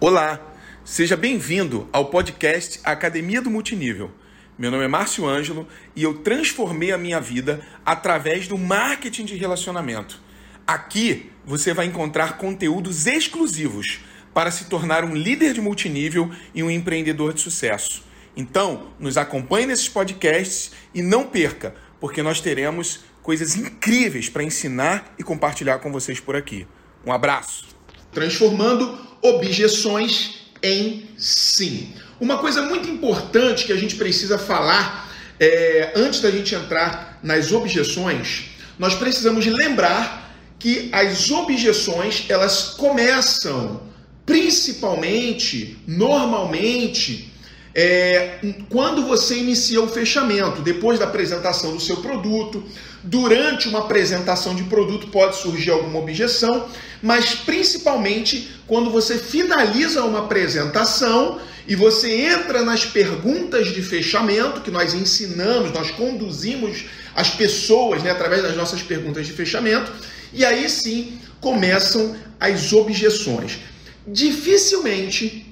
Olá, seja bem-vindo ao podcast Academia do Multinível. Meu nome é Márcio Ângelo e eu transformei a minha vida através do marketing de relacionamento. Aqui você vai encontrar conteúdos exclusivos para se tornar um líder de multinível e um empreendedor de sucesso. Então, nos acompanhe nesses podcasts e não perca, porque nós teremos coisas incríveis para ensinar e compartilhar com vocês por aqui. Um abraço. Transformando objeções em sim. Uma coisa muito importante que a gente precisa falar é, antes da gente entrar nas objeções, nós precisamos lembrar que as objeções elas começam principalmente, normalmente, é, quando você inicia o fechamento, depois da apresentação do seu produto, durante uma apresentação de produto pode surgir alguma objeção, mas principalmente quando você finaliza uma apresentação e você entra nas perguntas de fechamento que nós ensinamos, nós conduzimos as pessoas né, através das nossas perguntas de fechamento, e aí sim começam as objeções. Dificilmente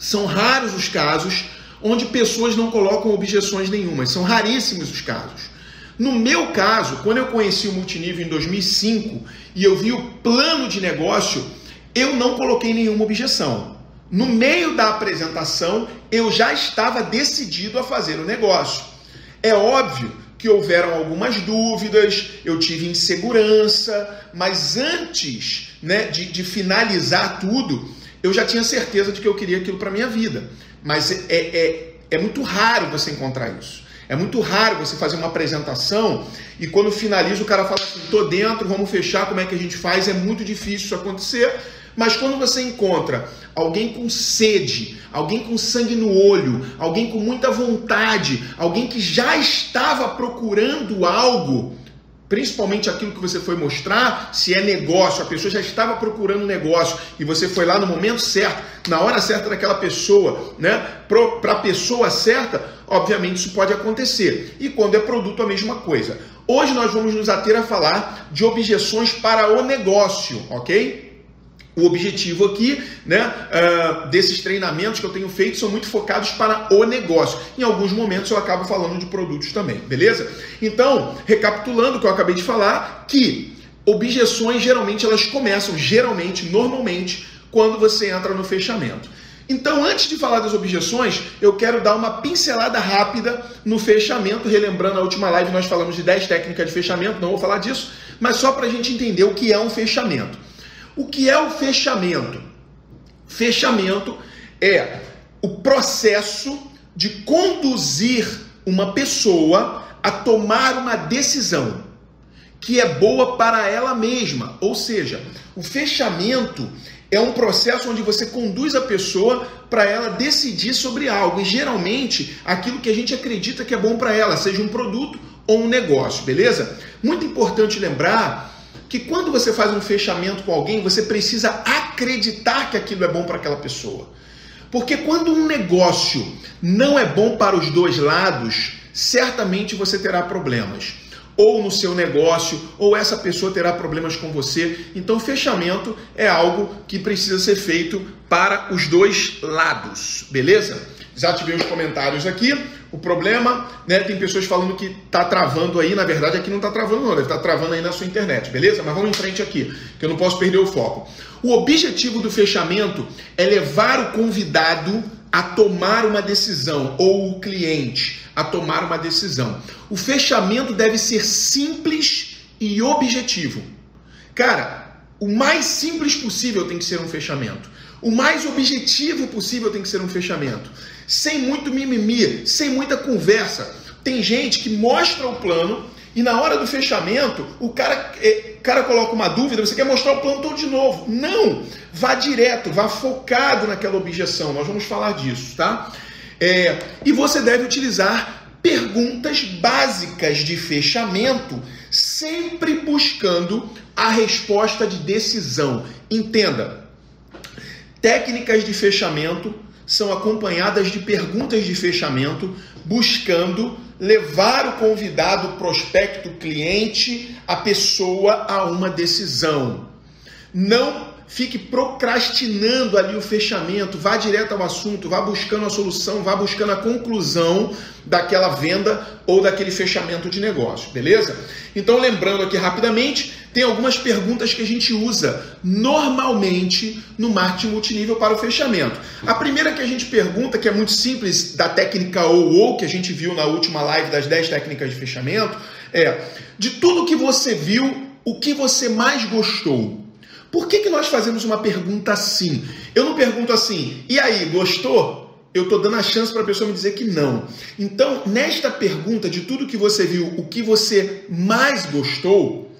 são raros os casos onde pessoas não colocam objeções nenhumas, são raríssimos os casos. No meu caso, quando eu conheci o multinível em 2005 e eu vi o plano de negócio, eu não coloquei nenhuma objeção. No meio da apresentação, eu já estava decidido a fazer o negócio. É óbvio que houveram algumas dúvidas, eu tive insegurança, mas antes né, de, de finalizar tudo, eu já tinha certeza de que eu queria aquilo para minha vida. Mas é, é, é muito raro você encontrar isso. É muito raro você fazer uma apresentação e quando finaliza o cara fala assim: tô dentro, vamos fechar, como é que a gente faz? É muito difícil isso acontecer. Mas quando você encontra alguém com sede, alguém com sangue no olho, alguém com muita vontade, alguém que já estava procurando algo, principalmente aquilo que você foi mostrar, se é negócio, a pessoa já estava procurando negócio e você foi lá no momento certo, na hora certa daquela pessoa, né? Para a pessoa certa, obviamente isso pode acontecer. E quando é produto, a mesma coisa. Hoje nós vamos nos ater a falar de objeções para o negócio, ok? O objetivo aqui, né, uh, desses treinamentos que eu tenho feito são muito focados para o negócio. Em alguns momentos eu acabo falando de produtos também, beleza? Então, recapitulando o que eu acabei de falar, que objeções geralmente elas começam, geralmente, normalmente, quando você entra no fechamento. Então, antes de falar das objeções, eu quero dar uma pincelada rápida no fechamento, relembrando a última live nós falamos de 10 técnicas de fechamento, não vou falar disso, mas só para a gente entender o que é um fechamento. O que é o fechamento? Fechamento é o processo de conduzir uma pessoa a tomar uma decisão que é boa para ela mesma. Ou seja, o fechamento é um processo onde você conduz a pessoa para ela decidir sobre algo. E geralmente aquilo que a gente acredita que é bom para ela, seja um produto ou um negócio, beleza? Muito importante lembrar que quando você faz um fechamento com alguém, você precisa acreditar que aquilo é bom para aquela pessoa. Porque quando um negócio não é bom para os dois lados, certamente você terá problemas. Ou no seu negócio, ou essa pessoa terá problemas com você. Então, fechamento é algo que precisa ser feito para os dois lados, beleza? Desativei os comentários aqui. O problema, né? Tem pessoas falando que tá travando aí, na verdade aqui não tá travando não, deve estar tá travando aí na sua internet, beleza? Mas vamos em frente aqui, que eu não posso perder o foco. O objetivo do fechamento é levar o convidado a tomar uma decisão ou o cliente a tomar uma decisão. O fechamento deve ser simples e objetivo. Cara, o mais simples possível tem que ser um fechamento. O mais objetivo possível tem que ser um fechamento sem muito mimimi, sem muita conversa. Tem gente que mostra o plano e na hora do fechamento o cara, é, cara coloca uma dúvida, você quer mostrar o plano todo de novo. Não! Vá direto, vá focado naquela objeção. Nós vamos falar disso, tá? É, e você deve utilizar perguntas básicas de fechamento, sempre buscando a resposta de decisão. Entenda, técnicas de fechamento são acompanhadas de perguntas de fechamento, buscando levar o convidado, prospecto, cliente, a pessoa a uma decisão. Não fique procrastinando ali o fechamento, vá direto ao assunto, vá buscando a solução, vá buscando a conclusão daquela venda ou daquele fechamento de negócio, beleza? Então, lembrando aqui rapidamente, tem algumas perguntas que a gente usa normalmente no marketing multinível para o fechamento. A primeira que a gente pergunta, que é muito simples, da técnica ou ou que a gente viu na última live das 10 técnicas de fechamento, é: de tudo que você viu, o que você mais gostou? Por que, que nós fazemos uma pergunta assim? Eu não pergunto assim, e aí, gostou? Eu estou dando a chance para a pessoa me dizer que não. Então, nesta pergunta de tudo que você viu, o que você mais gostou,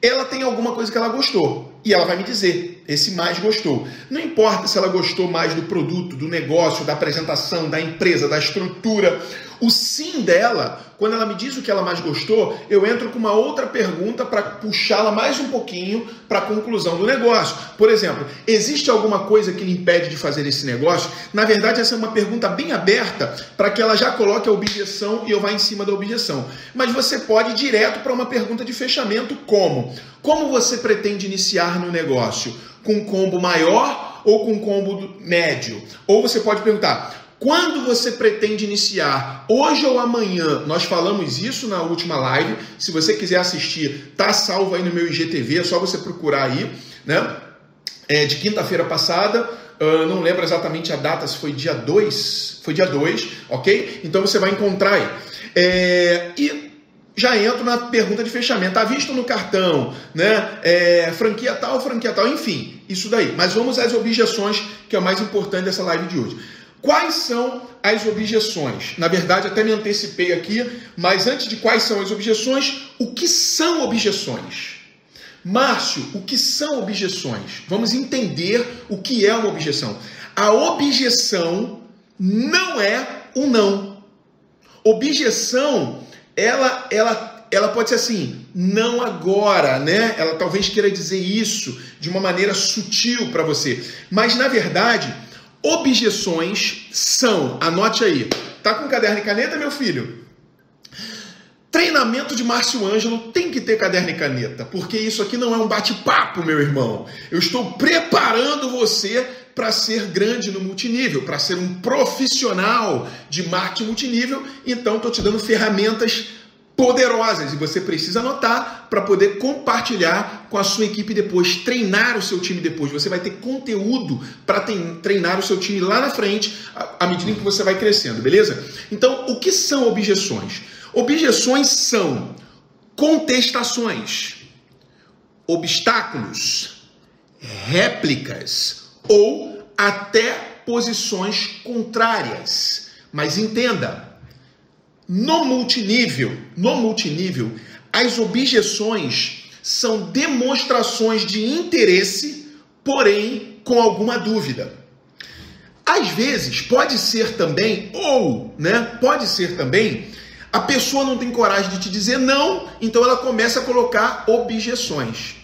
ela tem alguma coisa que ela gostou. E ela vai me dizer, esse mais gostou. Não importa se ela gostou mais do produto, do negócio, da apresentação, da empresa, da estrutura. O sim dela, quando ela me diz o que ela mais gostou, eu entro com uma outra pergunta para puxá-la mais um pouquinho para a conclusão do negócio. Por exemplo, existe alguma coisa que lhe impede de fazer esse negócio? Na verdade, essa é uma pergunta bem aberta para que ela já coloque a objeção e eu vá em cima da objeção. Mas você pode ir direto para uma pergunta de fechamento, como? Como você pretende iniciar no negócio? Com combo maior ou com combo médio? Ou você pode perguntar: quando você pretende iniciar? Hoje ou amanhã? Nós falamos isso na última live. Se você quiser assistir, tá salvo aí no meu IGTV, é só você procurar aí, né? É, de quinta-feira passada, uh, não lembro exatamente a data, se foi dia 2, foi dia 2, ok? Então você vai encontrar aí. É, e já entro na pergunta de fechamento. Está visto no cartão, né? É, franquia tal, franquia tal, enfim, isso daí. Mas vamos às objeções, que é o mais importante dessa live de hoje. Quais são as objeções? Na verdade, até me antecipei aqui, mas antes de quais são as objeções, o que são objeções? Márcio, o que são objeções? Vamos entender o que é uma objeção. A objeção não é um não. Objeção, ela, ela, ela pode ser assim, não agora, né? Ela talvez queira dizer isso de uma maneira sutil para você, mas na verdade Objeções são, anote aí, tá com caderno e caneta, meu filho? Treinamento de Márcio Ângelo tem que ter caderno e caneta, porque isso aqui não é um bate-papo, meu irmão. Eu estou preparando você para ser grande no multinível, para ser um profissional de marketing multinível. Então, estou te dando ferramentas poderosas e você precisa anotar para poder compartilhar com a sua equipe depois, treinar o seu time depois. Você vai ter conteúdo para treinar o seu time lá na frente à medida que você vai crescendo, beleza? Então, o que são objeções? Objeções são contestações, obstáculos, réplicas ou até posições contrárias. Mas entenda, no multinível, no multinível, as objeções são demonstrações de interesse, porém com alguma dúvida. Às vezes pode ser também, ou, né, pode ser também, a pessoa não tem coragem de te dizer não, então ela começa a colocar objeções.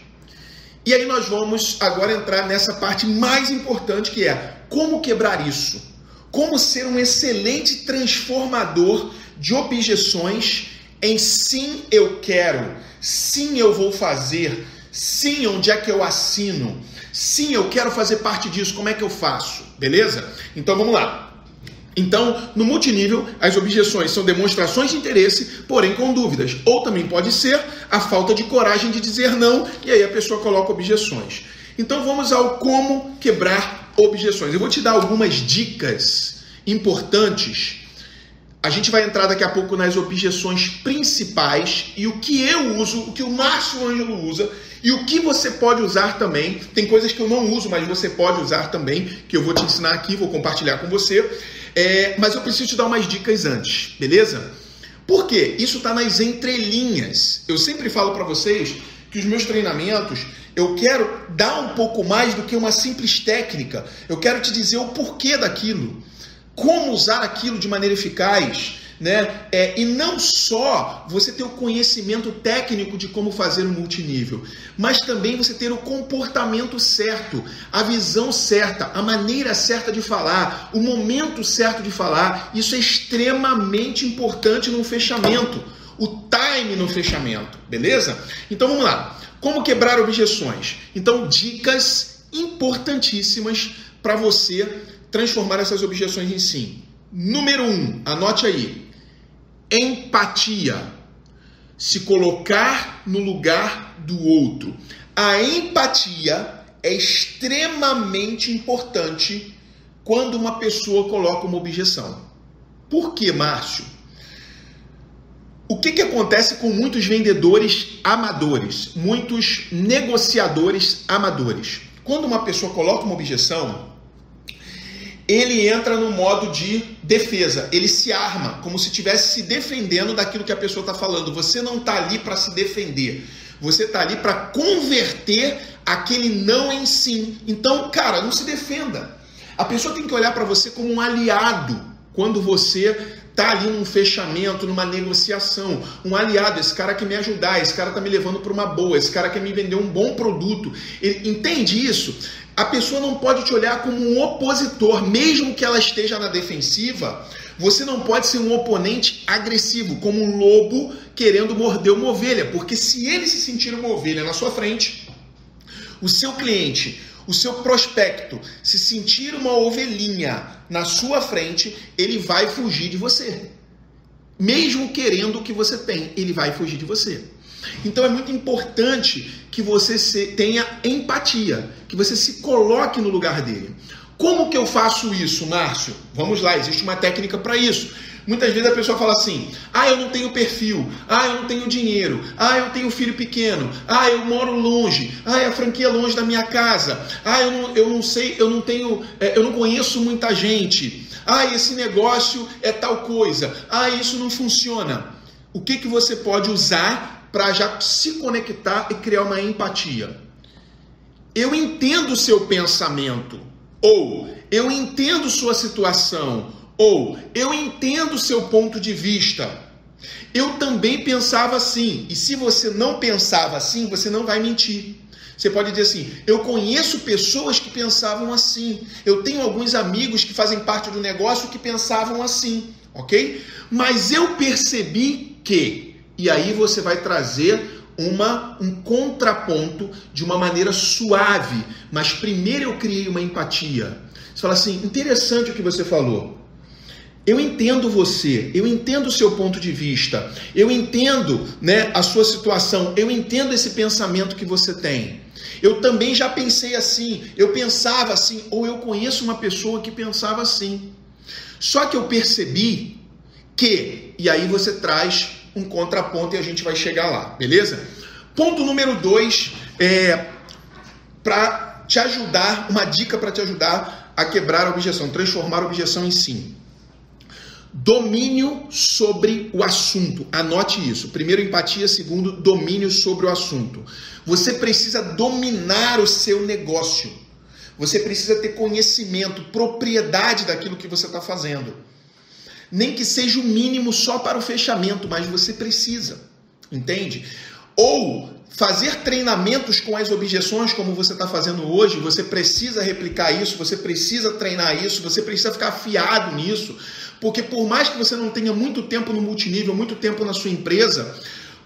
E aí nós vamos agora entrar nessa parte mais importante que é como quebrar isso. Como ser um excelente transformador de objeções em sim eu quero, sim eu vou fazer, sim onde é que eu assino, sim eu quero fazer parte disso, como é que eu faço? Beleza? Então vamos lá. Então, no multinível, as objeções são demonstrações de interesse, porém com dúvidas. Ou também pode ser a falta de coragem de dizer não, e aí a pessoa coloca objeções. Então vamos ao como quebrar objeções. Eu vou te dar algumas dicas importantes a gente vai entrar daqui a pouco nas objeções principais e o que eu uso, o que o Márcio Ângelo usa e o que você pode usar também. Tem coisas que eu não uso, mas você pode usar também, que eu vou te ensinar aqui, vou compartilhar com você. É, mas eu preciso te dar umas dicas antes, beleza? Por quê? Isso está nas entrelinhas. Eu sempre falo para vocês que os meus treinamentos eu quero dar um pouco mais do que uma simples técnica. Eu quero te dizer o porquê daquilo como usar aquilo de maneira eficaz, né? É, e não só você ter o conhecimento técnico de como fazer um multinível, mas também você ter o comportamento certo, a visão certa, a maneira certa de falar, o momento certo de falar. Isso é extremamente importante no fechamento, o time no fechamento, beleza? Então vamos lá. Como quebrar objeções? Então, dicas importantíssimas para você transformar essas objeções em sim. Número um, anote aí: empatia. Se colocar no lugar do outro. A empatia é extremamente importante quando uma pessoa coloca uma objeção. Por que, Márcio? O que, que acontece com muitos vendedores amadores, muitos negociadores amadores? Quando uma pessoa coloca uma objeção, ele entra no modo de defesa, ele se arma, como se estivesse se defendendo daquilo que a pessoa está falando. Você não está ali para se defender, você está ali para converter aquele não em sim. Então, cara, não se defenda. A pessoa tem que olhar para você como um aliado quando você tá ali num fechamento, numa negociação, um aliado, esse cara quer me ajudar, esse cara tá me levando para uma boa, esse cara quer me vender um bom produto. Ele, entende isso? A pessoa não pode te olhar como um opositor, mesmo que ela esteja na defensiva. Você não pode ser um oponente agressivo, como um lobo querendo morder uma ovelha, porque se ele se sentir uma ovelha na sua frente, o seu cliente o seu prospecto se sentir uma ovelhinha na sua frente, ele vai fugir de você. Mesmo querendo o que você tem, ele vai fugir de você. Então é muito importante que você tenha empatia, que você se coloque no lugar dele. Como que eu faço isso, Márcio? Vamos lá, existe uma técnica para isso. Muitas vezes a pessoa fala assim: ah, eu não tenho perfil, ah, eu não tenho dinheiro, ah, eu tenho filho pequeno, ah, eu moro longe, ah, a franquia é longe da minha casa, ah, eu não, eu não sei, eu não tenho, é, eu não conheço muita gente, ah, esse negócio é tal coisa, ah, isso não funciona. O que, que você pode usar para já se conectar e criar uma empatia? Eu entendo o seu pensamento, ou eu entendo sua situação, ou eu entendo seu ponto de vista. Eu também pensava assim. E se você não pensava assim, você não vai mentir. Você pode dizer assim: eu conheço pessoas que pensavam assim. Eu tenho alguns amigos que fazem parte do negócio que pensavam assim, ok? Mas eu percebi que. E aí você vai trazer uma, um contraponto de uma maneira suave. Mas primeiro eu criei uma empatia. Você fala assim: interessante o que você falou. Eu entendo você, eu entendo o seu ponto de vista, eu entendo né, a sua situação, eu entendo esse pensamento que você tem. Eu também já pensei assim, eu pensava assim, ou eu conheço uma pessoa que pensava assim. Só que eu percebi que, e aí você traz um contraponto e a gente vai chegar lá, beleza? Ponto número dois é para te ajudar, uma dica para te ajudar a quebrar a objeção, transformar a objeção em sim. Domínio sobre o assunto. Anote isso. Primeiro, empatia. Segundo, domínio sobre o assunto. Você precisa dominar o seu negócio. Você precisa ter conhecimento, propriedade daquilo que você está fazendo. Nem que seja o mínimo só para o fechamento, mas você precisa. Entende? Ou fazer treinamentos com as objeções, como você está fazendo hoje, você precisa replicar isso, você precisa treinar isso, você precisa ficar afiado nisso, porque por mais que você não tenha muito tempo no multinível, muito tempo na sua empresa,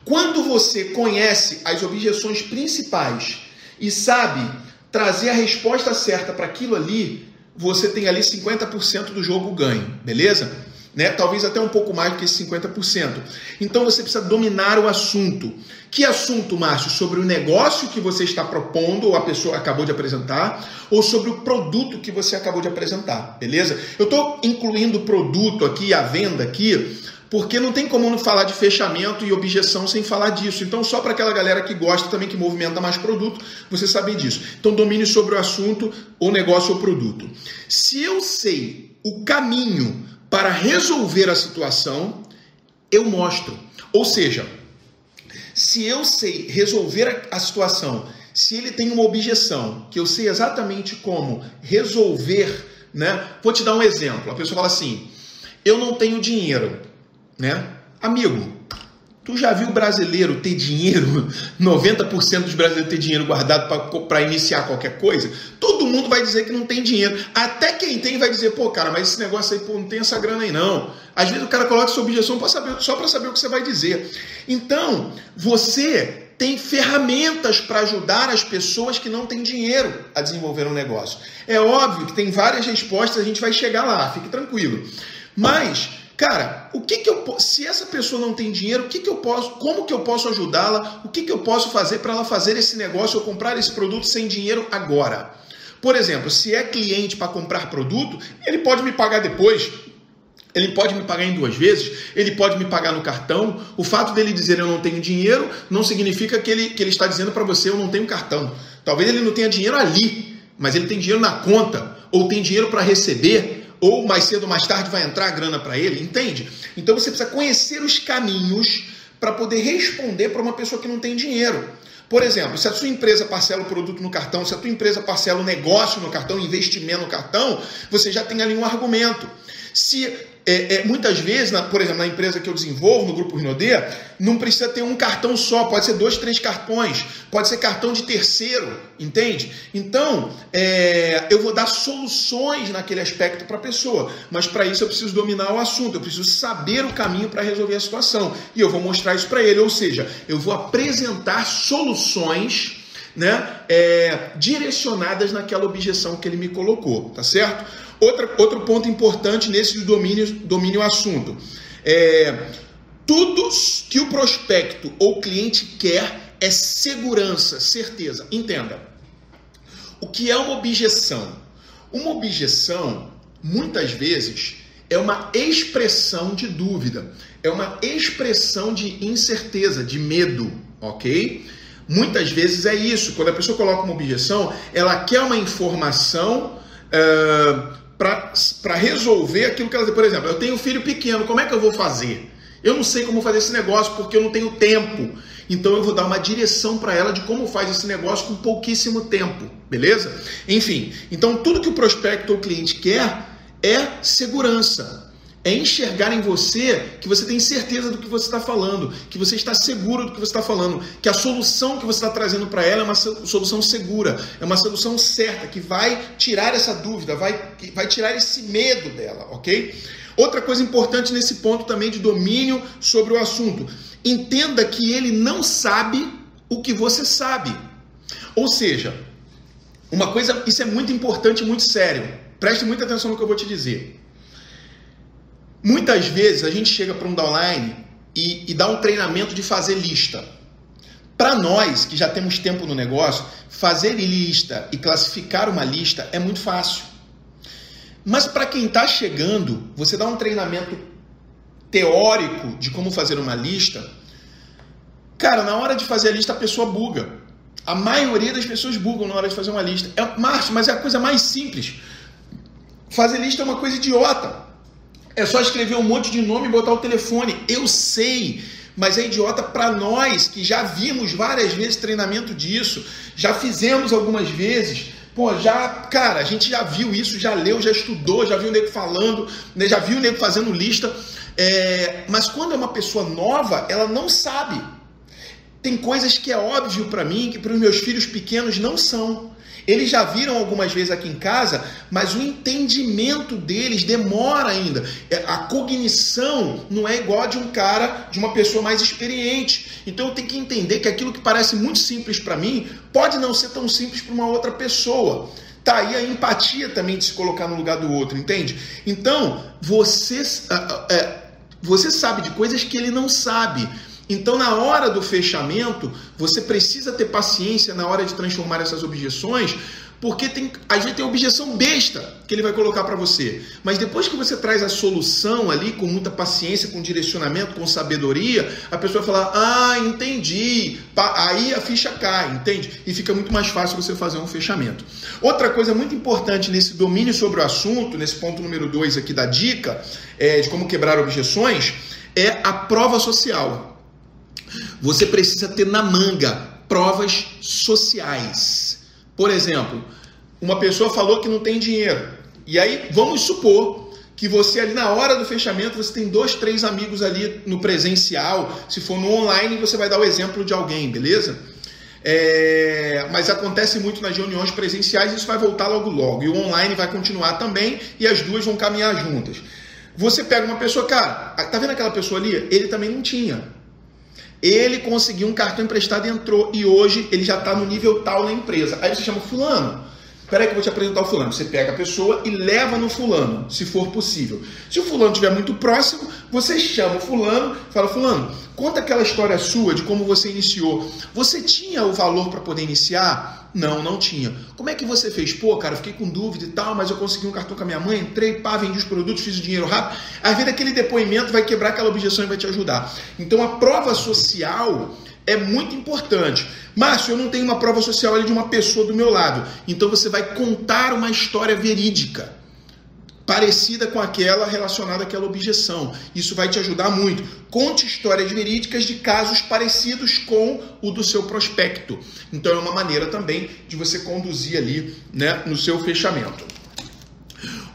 quando você conhece as objeções principais e sabe trazer a resposta certa para aquilo ali, você tem ali 50% do jogo ganho, beleza? Né? Talvez até um pouco mais do que esse 50%. Então você precisa dominar o assunto. Que assunto, Márcio? Sobre o negócio que você está propondo, ou a pessoa acabou de apresentar, ou sobre o produto que você acabou de apresentar, beleza? Eu estou incluindo o produto aqui, a venda aqui, porque não tem como não falar de fechamento e objeção sem falar disso. Então, só para aquela galera que gosta também, que movimenta mais produto, você saber disso. Então, domine sobre o assunto, o negócio ou produto. Se eu sei o caminho para resolver a situação, eu mostro. Ou seja, se eu sei resolver a situação, se ele tem uma objeção, que eu sei exatamente como resolver, né? Vou te dar um exemplo. A pessoa fala assim: "Eu não tenho dinheiro", né? Amigo, Tu já viu brasileiro ter dinheiro? 90% dos brasileiros ter dinheiro guardado para iniciar qualquer coisa? Todo mundo vai dizer que não tem dinheiro. Até quem tem vai dizer, pô, cara, mas esse negócio aí, pô, não tem essa grana aí não. Às vezes o cara coloca essa objeção saber, só para saber o que você vai dizer. Então, você tem ferramentas para ajudar as pessoas que não têm dinheiro a desenvolver um negócio. É óbvio que tem várias respostas, a gente vai chegar lá, fique tranquilo. Mas, cara, o que que eu se essa pessoa não tem dinheiro, o que que eu posso, como que eu posso ajudá-la? O que que eu posso fazer para ela fazer esse negócio ou comprar esse produto sem dinheiro agora? Por exemplo, se é cliente para comprar produto, ele pode me pagar depois. Ele pode me pagar em duas vezes, ele pode me pagar no cartão. O fato dele dizer eu não tenho dinheiro não significa que ele, que ele está dizendo para você eu não tenho cartão. Talvez ele não tenha dinheiro ali, mas ele tem dinheiro na conta, ou tem dinheiro para receber, ou mais cedo ou mais tarde vai entrar a grana para ele, entende? Então você precisa conhecer os caminhos para poder responder para uma pessoa que não tem dinheiro. Por exemplo, se a sua empresa parcela o produto no cartão, se a sua empresa parcela o negócio no cartão, investimento no cartão, você já tem ali um argumento. Se é, é, muitas vezes, na, por exemplo, na empresa que eu desenvolvo, no Grupo Rinodê, não precisa ter um cartão só, pode ser dois, três cartões, pode ser cartão de terceiro, entende? Então, é, eu vou dar soluções naquele aspecto para a pessoa, mas para isso eu preciso dominar o assunto, eu preciso saber o caminho para resolver a situação, e eu vou mostrar isso para ele, ou seja, eu vou apresentar soluções né, é, direcionadas naquela objeção que ele me colocou, tá certo? Outra, outro ponto importante nesse domínio, domínio assunto é tudo que o prospecto ou cliente quer é segurança, certeza. Entenda. O que é uma objeção? Uma objeção, muitas vezes, é uma expressão de dúvida, é uma expressão de incerteza, de medo, ok? Muitas vezes é isso. Quando a pessoa coloca uma objeção, ela quer uma informação uh, para resolver aquilo que ela. Por exemplo, eu tenho um filho pequeno, como é que eu vou fazer? Eu não sei como fazer esse negócio porque eu não tenho tempo. Então eu vou dar uma direção para ela de como faz esse negócio com pouquíssimo tempo, beleza? Enfim, então tudo que o prospecto ou cliente quer é segurança é enxergar em você que você tem certeza do que você está falando, que você está seguro do que você está falando, que a solução que você está trazendo para ela é uma solução segura, é uma solução certa, que vai tirar essa dúvida, vai, vai tirar esse medo dela, ok? Outra coisa importante nesse ponto também de domínio sobre o assunto: entenda que ele não sabe o que você sabe. Ou seja, uma coisa, isso é muito importante muito sério. Preste muita atenção no que eu vou te dizer. Muitas vezes a gente chega para um downline e, e dá um treinamento de fazer lista. Para nós que já temos tempo no negócio, fazer lista e classificar uma lista é muito fácil. Mas para quem está chegando, você dá um treinamento teórico de como fazer uma lista. Cara, na hora de fazer a lista a pessoa buga. A maioria das pessoas bugam na hora de fazer uma lista. É, Márcio, mas é a coisa mais simples. Fazer lista é uma coisa idiota. É só escrever um monte de nome e botar o telefone. Eu sei, mas é idiota para nós que já vimos várias vezes treinamento disso, já fizemos algumas vezes. Pô, já, cara, a gente já viu isso, já leu, já estudou, já viu o nego falando, né, já viu o nego fazendo lista. É, mas quando é uma pessoa nova, ela não sabe. Tem coisas que é óbvio para mim, que para os meus filhos pequenos não são. Eles já viram algumas vezes aqui em casa, mas o entendimento deles demora ainda. É, a cognição não é igual a de um cara, de uma pessoa mais experiente. Então eu tenho que entender que aquilo que parece muito simples para mim pode não ser tão simples para uma outra pessoa. Tá aí a empatia também de se colocar no lugar do outro, entende? Então, você, é, você sabe de coisas que ele não sabe. Então, na hora do fechamento, você precisa ter paciência na hora de transformar essas objeções, porque tem, às vezes tem objeção besta que ele vai colocar para você. Mas depois que você traz a solução ali com muita paciência, com direcionamento, com sabedoria, a pessoa vai falar: "Ah, entendi". Aí a ficha cai, entende? E fica muito mais fácil você fazer um fechamento. Outra coisa muito importante nesse domínio sobre o assunto, nesse ponto número 2 aqui da dica, é, de como quebrar objeções, é a prova social. Você precisa ter na manga provas sociais. Por exemplo, uma pessoa falou que não tem dinheiro. E aí, vamos supor que você ali na hora do fechamento, você tem dois, três amigos ali no presencial. Se for no online, você vai dar o exemplo de alguém, beleza? É, mas acontece muito nas reuniões presenciais, isso vai voltar logo logo. E o online vai continuar também e as duas vão caminhar juntas. Você pega uma pessoa, cara, tá vendo aquela pessoa ali? Ele também não tinha. Ele conseguiu um cartão emprestado entrou, e hoje ele já está no nível tal na empresa. Aí você chama fulano. Peraí que eu vou te apresentar o fulano. Você pega a pessoa e leva no fulano, se for possível. Se o fulano estiver muito próximo, você chama o fulano, fala, fulano, conta aquela história sua de como você iniciou. Você tinha o valor para poder iniciar? Não, não tinha. Como é que você fez? Pô, cara, fiquei com dúvida e tal, mas eu consegui um cartão com a minha mãe, entrei, pá, vendi os produtos, fiz o dinheiro rápido. Às vezes aquele depoimento vai quebrar aquela objeção e vai te ajudar. Então a prova social é muito importante. Márcio, eu não tenho uma prova social ali de uma pessoa do meu lado. Então você vai contar uma história verídica, parecida com aquela relacionada àquela objeção. Isso vai te ajudar muito. Conte histórias verídicas de casos parecidos com o do seu prospecto. Então é uma maneira também de você conduzir ali né, no seu fechamento.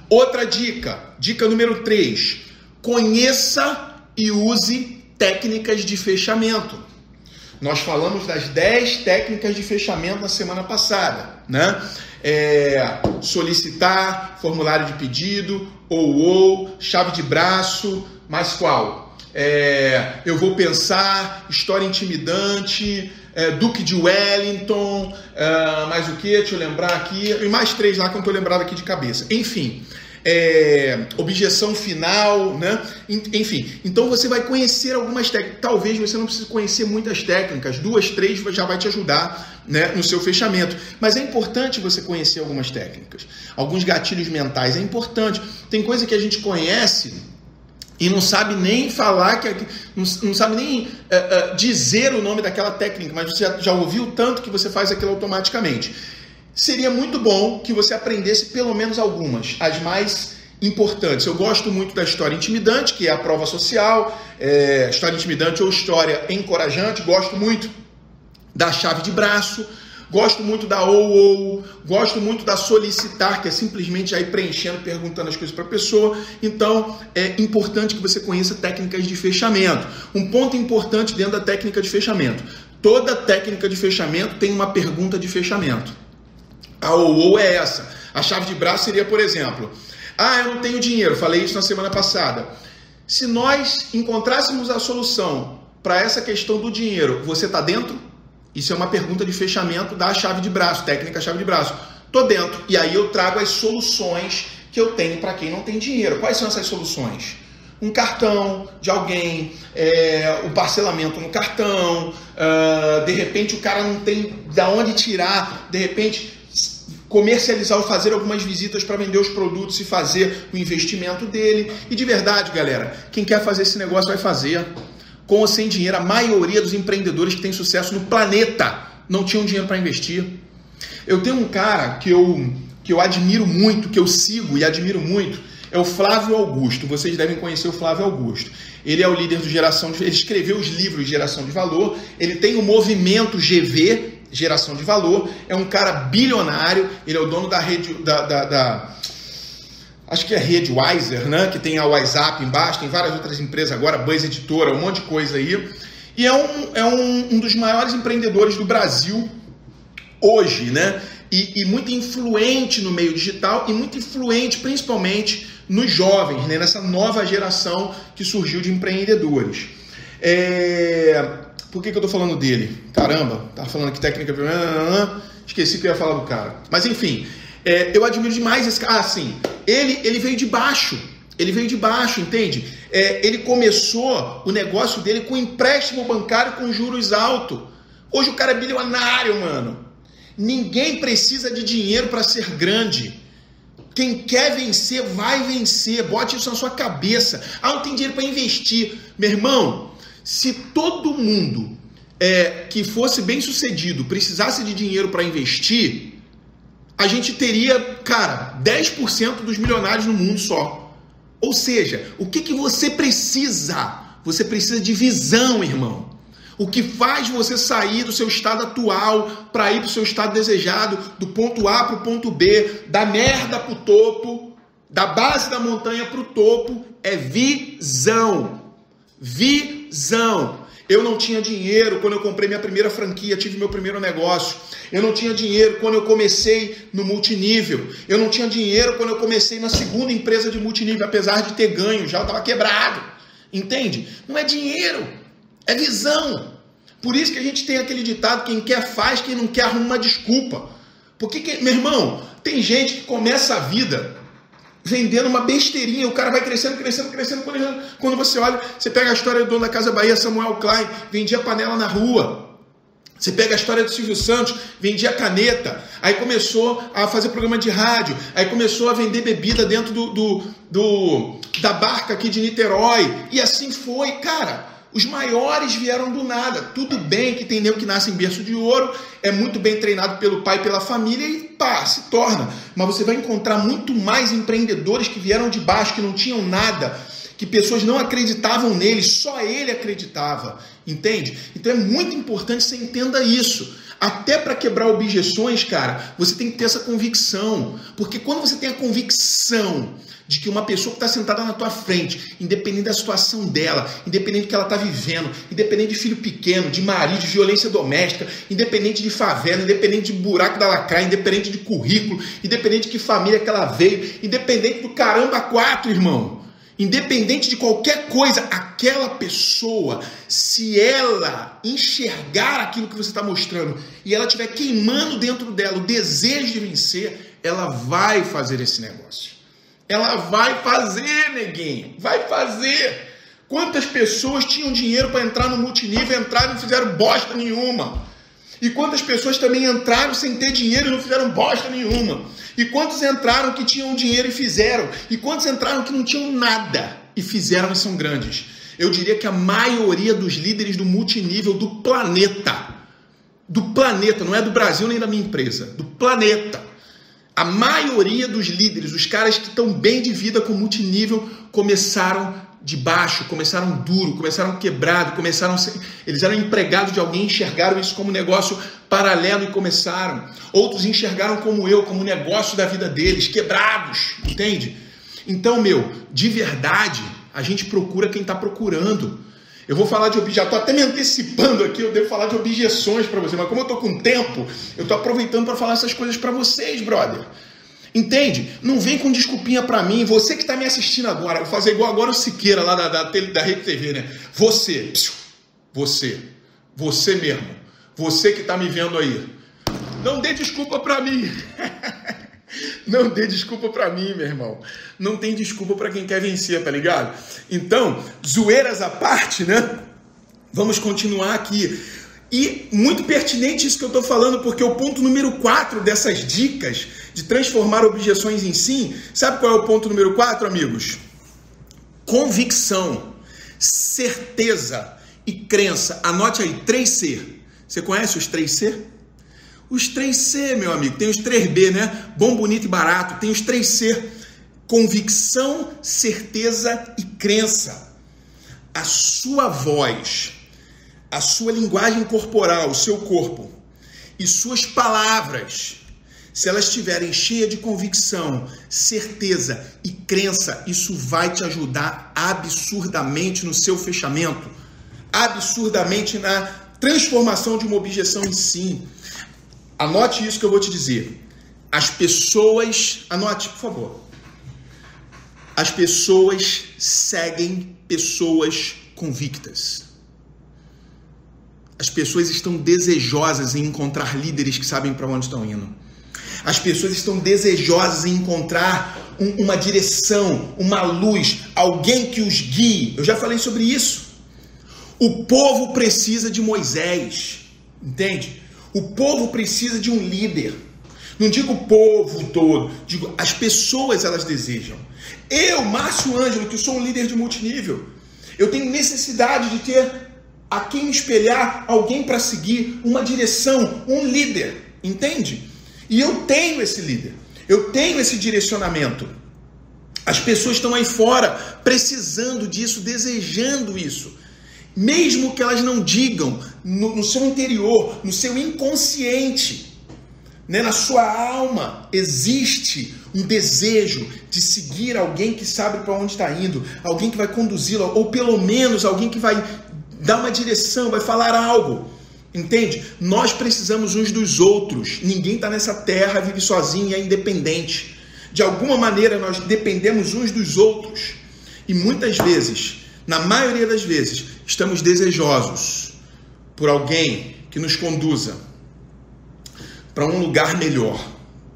Outra dica, dica número 3. Conheça e use técnicas de fechamento. Nós falamos das 10 técnicas de fechamento na semana passada, né? É, solicitar, formulário de pedido, ou ou, chave de braço, mais qual? É, eu vou pensar, história intimidante, é, Duque de Wellington, é, mais o que? Deixa eu lembrar aqui, e mais três lá que eu não estou lembrado aqui de cabeça. Enfim, é, objeção final, né? Enfim, então você vai conhecer algumas técnicas. Talvez você não precise conhecer muitas técnicas, duas, três já vai te ajudar né, no seu fechamento. Mas é importante você conhecer algumas técnicas, alguns gatilhos mentais. É importante. Tem coisa que a gente conhece e não sabe nem falar, que não, sabe nem uh, uh, dizer o nome daquela técnica, mas você já ouviu tanto que você faz aquilo automaticamente seria muito bom que você aprendesse pelo menos algumas, as mais importantes. Eu gosto muito da história intimidante, que é a prova social, é, história intimidante ou história encorajante. Gosto muito da chave de braço, gosto muito da ou ou, gosto muito da solicitar, que é simplesmente aí preenchendo, perguntando as coisas para a pessoa. Então, é importante que você conheça técnicas de fechamento. Um ponto importante dentro da técnica de fechamento: toda técnica de fechamento tem uma pergunta de fechamento. A ou é essa. A chave de braço seria, por exemplo, ah, eu não tenho dinheiro, falei isso na semana passada. Se nós encontrássemos a solução para essa questão do dinheiro, você está dentro? Isso é uma pergunta de fechamento da chave de braço, técnica chave de braço. Tô dentro. E aí eu trago as soluções que eu tenho para quem não tem dinheiro. Quais são essas soluções? Um cartão de alguém, é, o parcelamento no cartão, uh, de repente o cara não tem da onde tirar, de repente comercializar ou fazer algumas visitas para vender os produtos e fazer o investimento dele. E de verdade, galera, quem quer fazer esse negócio vai fazer. Com ou sem dinheiro, a maioria dos empreendedores que têm sucesso no planeta não tinham dinheiro para investir. Eu tenho um cara que eu, que eu admiro muito, que eu sigo e admiro muito, é o Flávio Augusto. Vocês devem conhecer o Flávio Augusto. Ele é o líder do Geração de Ele escreveu os livros Geração de Valor. Ele tem o movimento GV, geração de valor, é um cara bilionário, ele é o dono da rede da, da, da acho que é rede Wiser, né? Que tem a WhatsApp embaixo, tem várias outras empresas agora, Buzz Editora, um monte de coisa aí. E é um, é um, um dos maiores empreendedores do Brasil hoje, né? E, e, muito influente no meio digital e muito influente principalmente nos jovens, né? nessa nova geração que surgiu de empreendedores. É... Por que, que eu tô falando dele? Caramba, tava falando que técnica. Esqueci que eu ia falar do cara. Mas enfim, é, eu admiro demais esse cara. Ah, sim. Ele, ele veio de baixo. Ele veio de baixo, entende? É, ele começou o negócio dele com empréstimo bancário com juros altos. Hoje o cara é bilionário, mano. Ninguém precisa de dinheiro para ser grande. Quem quer vencer, vai vencer. Bote isso na sua cabeça. Ah, não tem dinheiro para investir. Meu irmão, se todo mundo é, que fosse bem sucedido precisasse de dinheiro para investir, a gente teria, cara, 10% dos milionários no mundo só. Ou seja, o que, que você precisa? Você precisa de visão, irmão. O que faz você sair do seu estado atual para ir para o seu estado desejado, do ponto A para o ponto B, da merda para o topo, da base da montanha para o topo, é visão. Visão. Eu não tinha dinheiro quando eu comprei minha primeira franquia, tive meu primeiro negócio. Eu não tinha dinheiro quando eu comecei no multinível. Eu não tinha dinheiro quando eu comecei na segunda empresa de multinível, apesar de ter ganho, já estava quebrado. Entende? Não é dinheiro, é visão. Por isso que a gente tem aquele ditado: quem quer faz, quem não quer arruma uma desculpa. Porque, meu irmão, tem gente que começa a vida vendendo uma besteirinha, o cara vai crescendo, crescendo, crescendo. Quando você olha, você pega a história do dono da Casa Bahia, Samuel Klein, vendia panela na rua. Você pega a história do Silvio Santos, vendia caneta, aí começou a fazer programa de rádio, aí começou a vender bebida dentro do, do, do da barca aqui de Niterói, e assim foi, cara. Os maiores vieram do nada. Tudo bem que tem nego que nasce em berço de ouro, é muito bem treinado pelo pai e pela família e pá, se torna. Mas você vai encontrar muito mais empreendedores que vieram de baixo, que não tinham nada, que pessoas não acreditavam nele, só ele acreditava. Entende? Então é muito importante você entenda isso. Até para quebrar objeções, cara, você tem que ter essa convicção. Porque quando você tem a convicção de que uma pessoa que está sentada na tua frente, independente da situação dela, independente do que ela está vivendo, independente de filho pequeno, de marido, de violência doméstica, independente de favela, independente de buraco da lacraia, independente de currículo, independente de que família que ela veio, independente do caramba quatro, irmão. Independente de qualquer coisa, aquela pessoa, se ela enxergar aquilo que você está mostrando e ela estiver queimando dentro dela o desejo de vencer, ela vai fazer esse negócio. Ela vai fazer, neguinho. Vai fazer. Quantas pessoas tinham dinheiro para entrar no multinível, entraram e não fizeram bosta nenhuma? E quantas pessoas também entraram sem ter dinheiro e não fizeram bosta nenhuma? E quantos entraram que tinham dinheiro e fizeram? E quantos entraram que não tinham nada e fizeram e são grandes? Eu diria que a maioria dos líderes do multinível do planeta, do planeta, não é do Brasil nem da minha empresa, do planeta, a maioria dos líderes, os caras que estão bem de vida com multinível, começaram de baixo, começaram duro, começaram quebrado, começaram eles eram empregados de alguém, enxergaram isso como negócio paralelo e começaram. Outros enxergaram como eu, como negócio da vida deles, quebrados, entende? Então, meu, de verdade, a gente procura quem está procurando. Eu vou falar de estou até me antecipando aqui, eu devo falar de objeções para você, mas como eu estou com tempo, eu estou aproveitando para falar essas coisas para vocês, brother. Entende? Não vem com desculpinha para mim. Você que está me assistindo agora, vou fazer igual agora o Siqueira lá da, da, da Rede TV, né? Você, você, você mesmo, você que está me vendo aí, não dê desculpa para mim. Não dê desculpa para mim, meu irmão. Não tem desculpa para quem quer vencer, tá ligado? Então, zoeiras à parte, né? Vamos continuar aqui. E muito pertinente isso que eu estou falando, porque o ponto número 4 dessas dicas de transformar objeções em sim, sabe qual é o ponto número 4, amigos? Convicção, certeza e crença. Anote aí, 3C. Você conhece os 3C? Os 3C, meu amigo, tem os 3B, né? Bom, bonito e barato. Tem os 3C: convicção, certeza e crença. A sua voz, a sua linguagem corporal, o seu corpo e suas palavras, se elas estiverem cheias de convicção, certeza e crença, isso vai te ajudar absurdamente no seu fechamento, absurdamente na transformação de uma objeção em sim Anote isso que eu vou te dizer. As pessoas. Anote, por favor. As pessoas seguem pessoas convictas. As pessoas estão desejosas em encontrar líderes que sabem para onde estão indo. As pessoas estão desejosas em encontrar um, uma direção, uma luz, alguém que os guie. Eu já falei sobre isso. O povo precisa de Moisés, entende? O povo precisa de um líder. Não digo o povo todo, digo as pessoas elas desejam. Eu, Márcio Ângelo, que sou um líder de multinível, eu tenho necessidade de ter a quem espelhar, alguém para seguir, uma direção, um líder, entende? E eu tenho esse líder, eu tenho esse direcionamento. As pessoas estão aí fora precisando disso, desejando isso mesmo que elas não digam no, no seu interior, no seu inconsciente, né, na sua alma, existe um desejo de seguir alguém que sabe para onde está indo, alguém que vai conduzi-la, ou pelo menos alguém que vai dar uma direção, vai falar algo. Entende? Nós precisamos uns dos outros. Ninguém está nessa terra, vive sozinho e é independente. De alguma maneira nós dependemos uns dos outros. E muitas vezes, na maioria das vezes, estamos desejosos por alguém que nos conduza para um lugar melhor.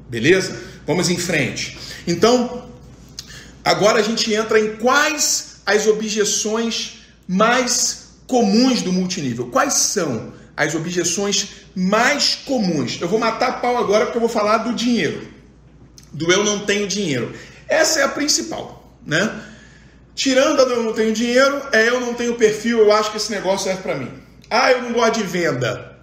Beleza? Vamos em frente. Então, agora a gente entra em quais as objeções mais comuns do multinível. Quais são as objeções mais comuns? Eu vou matar pau agora porque eu vou falar do dinheiro. Do eu não tenho dinheiro. Essa é a principal, né? Tirando a do eu não tenho dinheiro, é eu não tenho perfil, eu acho que esse negócio serve para mim. Ah, eu não gosto de venda.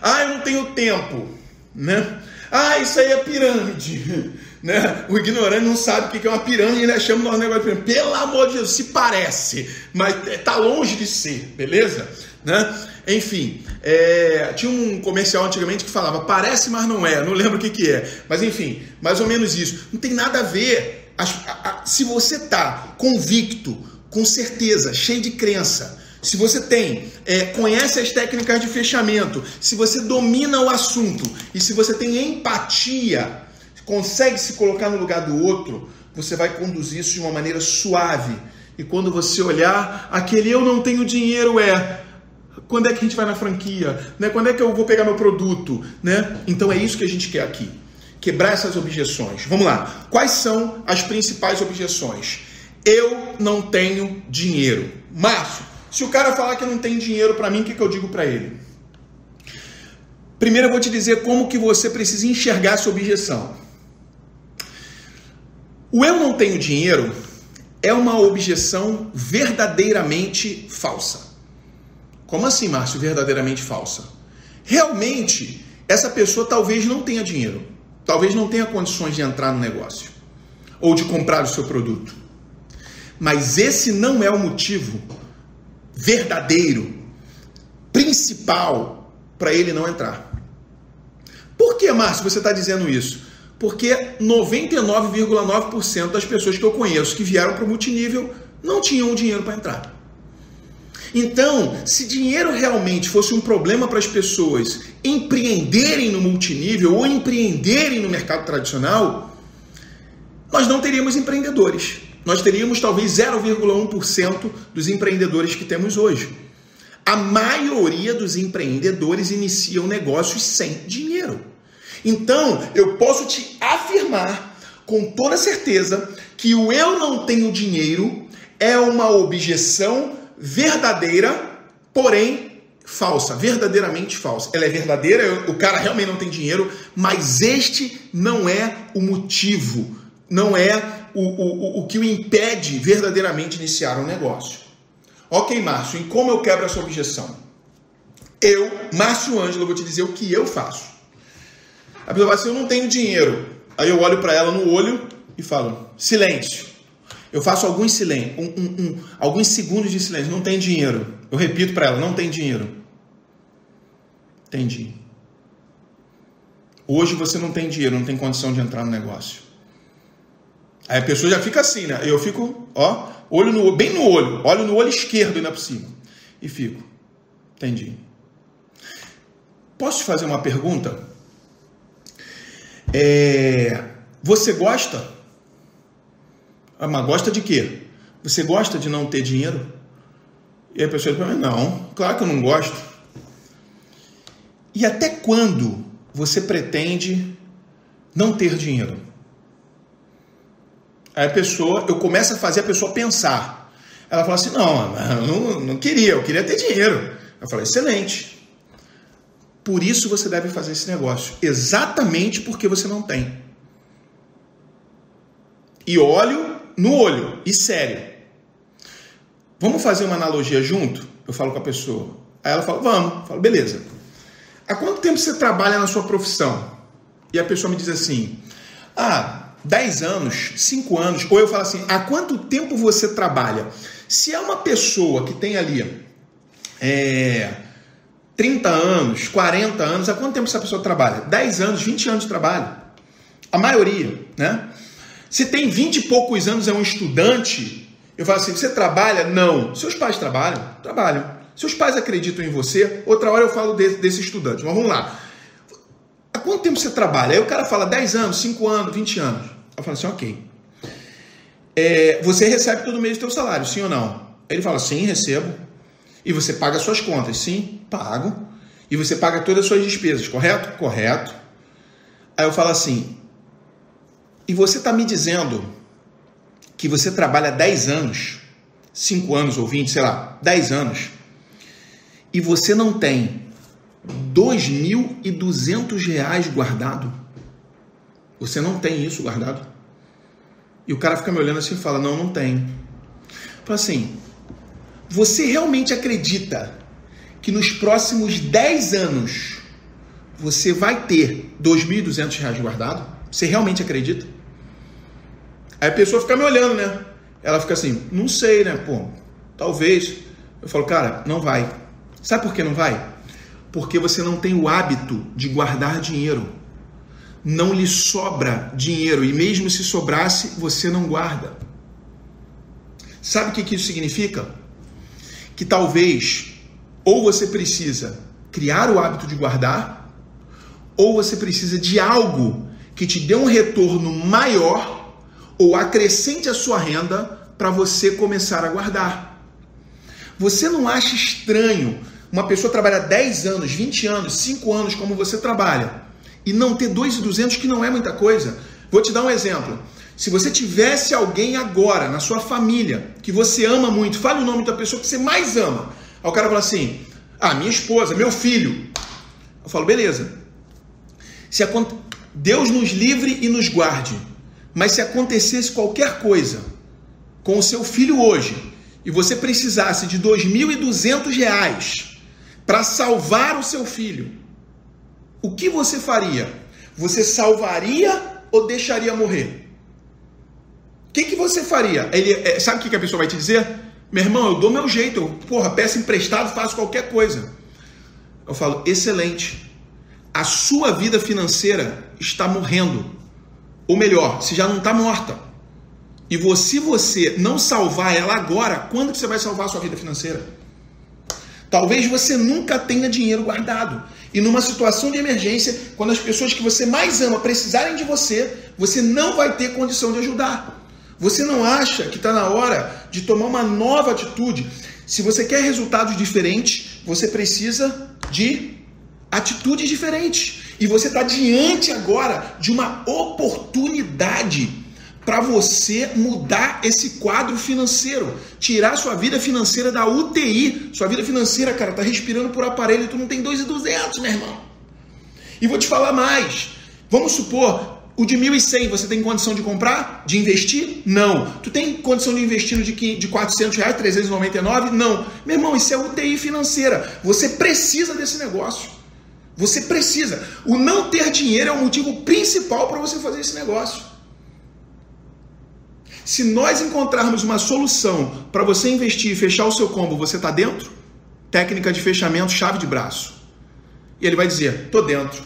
Ah, eu não tenho tempo, né? Ah, isso aí é pirâmide. Né? O ignorante não sabe o que é uma pirâmide, né? chama nosso negócio de pirâmide. Pelo amor de Deus, se parece, mas está longe de ser, beleza? Né? Enfim, é, tinha um comercial antigamente que falava parece, mas não é, não lembro o que, que é, mas enfim, mais ou menos isso. Não tem nada a ver. A, a, a, se você está convicto, com certeza, cheio de crença, se você tem, é, conhece as técnicas de fechamento, se você domina o assunto e se você tem empatia, consegue se colocar no lugar do outro, você vai conduzir isso de uma maneira suave. E quando você olhar, aquele eu não tenho dinheiro é quando é que a gente vai na franquia, né? Quando é que eu vou pegar meu produto, né? Então é isso que a gente quer aqui. Quebrar essas objeções. Vamos lá. Quais são as principais objeções? Eu não tenho dinheiro. Márcio, se o cara falar que não tem dinheiro para mim, o que, que eu digo para ele? Primeiro eu vou te dizer como que você precisa enxergar essa objeção. O eu não tenho dinheiro é uma objeção verdadeiramente falsa. Como assim, Márcio, verdadeiramente falsa? Realmente, essa pessoa talvez não tenha dinheiro, talvez não tenha condições de entrar no negócio ou de comprar o seu produto. Mas esse não é o motivo verdadeiro, principal, para ele não entrar. Por que, Márcio, você está dizendo isso? Porque 99,9% das pessoas que eu conheço que vieram para o multinível não tinham dinheiro para entrar. Então, se dinheiro realmente fosse um problema para as pessoas empreenderem no multinível ou empreenderem no mercado tradicional, nós não teríamos empreendedores nós teríamos talvez 0,1% dos empreendedores que temos hoje. A maioria dos empreendedores iniciam negócios sem dinheiro. Então, eu posso te afirmar com toda certeza que o eu não tenho dinheiro é uma objeção verdadeira, porém falsa, verdadeiramente falsa. Ela é verdadeira, o cara realmente não tem dinheiro, mas este não é o motivo, não é o, o, o que o impede verdadeiramente iniciar um negócio. Ok, Márcio, em como eu quebro essa objeção? Eu, Márcio Ângelo, vou te dizer o que eu faço. A pessoa fala assim, eu não tenho dinheiro. Aí eu olho para ela no olho e falo, silêncio. Eu faço alguns silêncio, um, um, um, alguns segundos de silêncio. Não tem dinheiro. Eu repito para ela, não tem dinheiro. Entendi. Hoje você não tem dinheiro, não tem condição de entrar no negócio. Aí a pessoa já fica assim, né? Eu fico, ó, olho no bem no olho, olho no olho esquerdo ainda por cima. E fico. Entendi. Posso te fazer uma pergunta? É, você gosta? Ah, mas gosta de quê? Você gosta de não ter dinheiro? E a pessoa diz, não, claro que eu não gosto. E até quando você pretende não ter dinheiro? Aí a pessoa, eu começo a fazer a pessoa pensar. Ela fala assim: não, eu não, não queria, eu queria ter dinheiro. Eu falei: excelente. Por isso você deve fazer esse negócio. Exatamente porque você não tem. E olho no olho, e sério. Vamos fazer uma analogia junto? Eu falo com a pessoa. Aí ela fala: vamos. Eu falo: beleza. Há quanto tempo você trabalha na sua profissão? E a pessoa me diz assim: ah, 10 anos, 5 anos, ou eu falo assim, há quanto tempo você trabalha? Se é uma pessoa que tem ali é, 30 anos, 40 anos, há quanto tempo essa pessoa trabalha? 10 anos, 20 anos de trabalho. A maioria, né? Se tem 20 e poucos anos é um estudante, eu falo assim, você trabalha? Não. Seus pais trabalham? Trabalham. Seus pais acreditam em você? Outra hora eu falo desse, desse estudante. Mas vamos lá. Há quanto tempo você trabalha? Aí o cara fala 10 anos, 5 anos, 20 anos. Eu falo assim, ok. É, você recebe todo mês o seu salário, sim ou não? Ele fala, sim, recebo. E você paga suas contas, sim? Pago. E você paga todas as suas despesas, correto? Correto. Aí eu falo assim: e você está me dizendo que você trabalha 10 anos, 5 anos ou 20, sei lá, 10 anos, e você não tem 2.200 reais guardado? Você não tem isso guardado? E o cara fica me olhando assim e fala: Não, não tem. Fala assim: Você realmente acredita que nos próximos 10 anos você vai ter 2.200 reais guardado? Você realmente acredita? Aí a pessoa fica me olhando, né? Ela fica assim: Não sei, né? Pô, talvez. Eu falo: Cara, não vai. Sabe por que não vai? Porque você não tem o hábito de guardar dinheiro não lhe sobra dinheiro e mesmo se sobrasse, você não guarda. Sabe o que isso significa? Que talvez ou você precisa criar o hábito de guardar, ou você precisa de algo que te dê um retorno maior ou acrescente a sua renda para você começar a guardar. Você não acha estranho uma pessoa trabalhar 10 anos, 20 anos, 5 anos como você trabalha? e não ter 2,200 que não é muita coisa. Vou te dar um exemplo. Se você tivesse alguém agora na sua família que você ama muito, fale o nome da pessoa que você mais ama. Aí o cara fala assim: "Ah, minha esposa, meu filho". Eu falo: "Beleza. Se Deus nos livre e nos guarde. Mas se acontecesse qualquer coisa com o seu filho hoje e você precisasse de R$ 2.200 para salvar o seu filho, o que você faria? Você salvaria ou deixaria morrer? O que, que você faria? Ele, é, sabe o que, que a pessoa vai te dizer? Meu irmão, eu dou meu jeito, eu porra, peço emprestado, faço qualquer coisa. Eu falo, excelente. A sua vida financeira está morrendo. Ou melhor, se já não está morta. E você, você não salvar ela agora, quando que você vai salvar a sua vida financeira? Talvez você nunca tenha dinheiro guardado. E numa situação de emergência, quando as pessoas que você mais ama precisarem de você, você não vai ter condição de ajudar. Você não acha que está na hora de tomar uma nova atitude? Se você quer resultados diferentes, você precisa de atitudes diferentes. E você está diante agora de uma oportunidade para você mudar esse quadro financeiro, tirar sua vida financeira da UTI. Sua vida financeira, cara, tá respirando por aparelho tu não tem 2,200, meu irmão. E vou te falar mais. Vamos supor, o de 1.100 você tem condição de comprar? De investir? Não. Tu tem condição de investir no de, de 400 reais, 399? Não. Meu irmão, isso é UTI financeira. Você precisa desse negócio. Você precisa. O não ter dinheiro é o motivo principal para você fazer esse negócio. Se nós encontrarmos uma solução para você investir e fechar o seu combo, você está dentro? Técnica de fechamento, chave de braço. E ele vai dizer: tô dentro.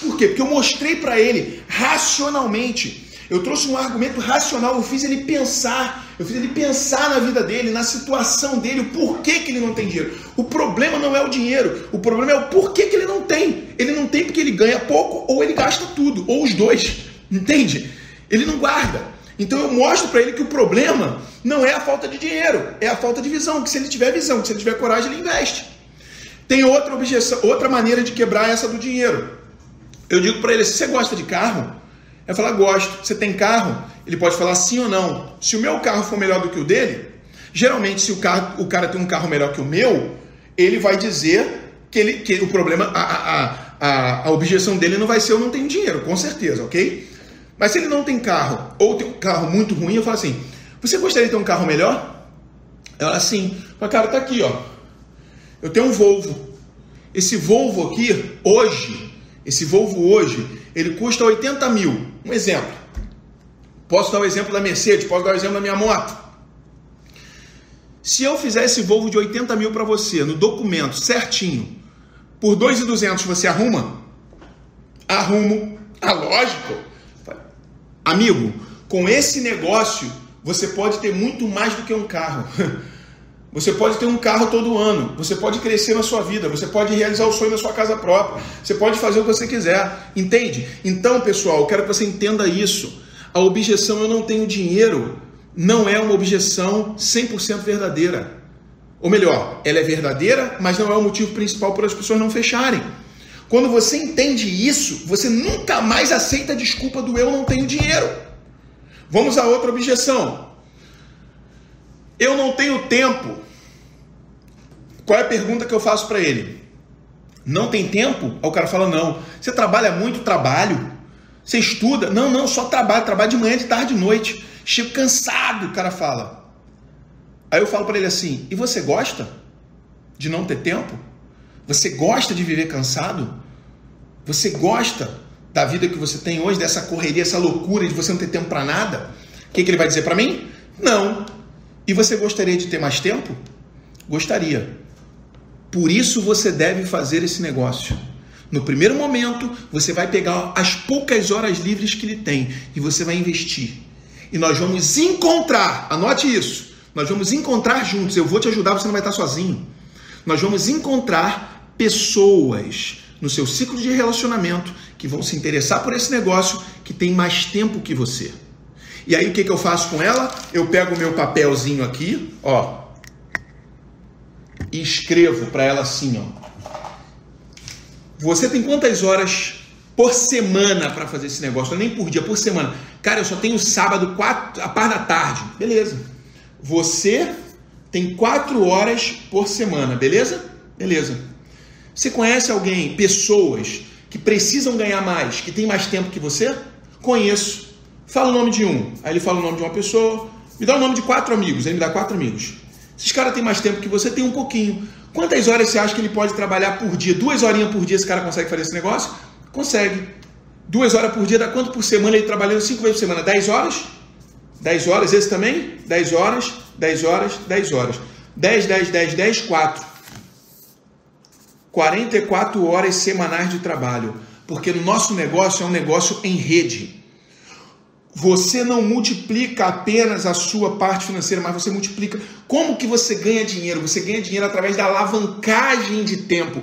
Por quê? Porque eu mostrei para ele racionalmente. Eu trouxe um argumento racional, eu fiz ele pensar, eu fiz ele pensar na vida dele, na situação dele, o porquê que ele não tem dinheiro. O problema não é o dinheiro, o problema é o porquê que ele não tem. Ele não tem porque ele ganha pouco ou ele gasta tudo, ou os dois. Entende? Ele não guarda. Então eu mostro para ele que o problema não é a falta de dinheiro, é a falta de visão. Que se ele tiver visão, que se ele tiver coragem, ele investe. Tem outra objeção, outra maneira de quebrar essa do dinheiro. Eu digo para ele: se você gosta de carro, é falar gosto. Você tem carro? Ele pode falar sim ou não. Se o meu carro for melhor do que o dele, geralmente se o, carro, o cara tem um carro melhor que o meu, ele vai dizer que, ele, que o problema, a, a, a, a objeção dele não vai ser eu não tenho dinheiro, com certeza, ok? Mas se ele não tem carro, ou tem um carro muito ruim, eu falo assim: você gostaria de ter um carro melhor? Ela assim, mas cara, tá aqui, ó. Eu tenho um Volvo. Esse Volvo aqui, hoje, esse Volvo hoje, ele custa 80 mil. Um exemplo. Posso dar o exemplo da Mercedes, posso dar o exemplo da minha moto. Se eu fizer esse Volvo de 80 mil para você, no documento certinho, por 2,200 você arruma? Arrumo. Ah, lógico. Amigo, com esse negócio você pode ter muito mais do que um carro. Você pode ter um carro todo ano, você pode crescer na sua vida, você pode realizar o sonho da sua casa própria, você pode fazer o que você quiser, entende? Então, pessoal, eu quero que você entenda isso. A objeção eu não tenho dinheiro não é uma objeção 100% verdadeira. Ou melhor, ela é verdadeira, mas não é o motivo principal para as pessoas não fecharem. Quando você entende isso, você nunca mais aceita a desculpa do eu não tenho dinheiro. Vamos a outra objeção. Eu não tenho tempo. Qual é a pergunta que eu faço para ele? Não tem tempo? Aí o cara fala: não. Você trabalha muito? Trabalho. Você estuda? Não, não, só trabalho. Trabalho de manhã, de tarde, de noite. Chego cansado, o cara fala. Aí eu falo para ele assim: e você gosta de não ter tempo? Você gosta de viver cansado? Você gosta da vida que você tem hoje, dessa correria, essa loucura de você não ter tempo para nada? O que, que ele vai dizer para mim? Não. E você gostaria de ter mais tempo? Gostaria. Por isso você deve fazer esse negócio. No primeiro momento, você vai pegar as poucas horas livres que ele tem e você vai investir. E nós vamos encontrar, anote isso, nós vamos encontrar juntos, eu vou te ajudar, você não vai estar sozinho. Nós vamos encontrar pessoas no seu ciclo de relacionamento que vão se interessar por esse negócio, que tem mais tempo que você. E aí o que, que eu faço com ela? Eu pego o meu papelzinho aqui, ó, e escrevo para ela assim, ó. Você tem quantas horas por semana para fazer esse negócio? É nem por dia, por semana. Cara, eu só tenho sábado, quatro, a par da tarde. Beleza. Você tem quatro horas por semana, beleza? Beleza. Você conhece alguém, pessoas que precisam ganhar mais, que tem mais tempo que você? Conheço. Fala o nome de um. Aí ele fala o nome de uma pessoa. Me dá o nome de quatro amigos. Aí me dá quatro amigos. Esses caras têm mais tempo que você, tem um pouquinho. Quantas horas você acha que ele pode trabalhar por dia? Duas horinhas por dia esse cara consegue fazer esse negócio? Consegue. Duas horas por dia dá quanto por semana ele trabalhando cinco vezes por semana? Dez horas? 10 horas, esse também? 10 horas, 10 horas, 10 horas. 10, 10, 10, 10, 4. 44 horas semanais de trabalho. Porque no nosso negócio é um negócio em rede. Você não multiplica apenas a sua parte financeira, mas você multiplica. Como que você ganha dinheiro? Você ganha dinheiro através da alavancagem de tempo.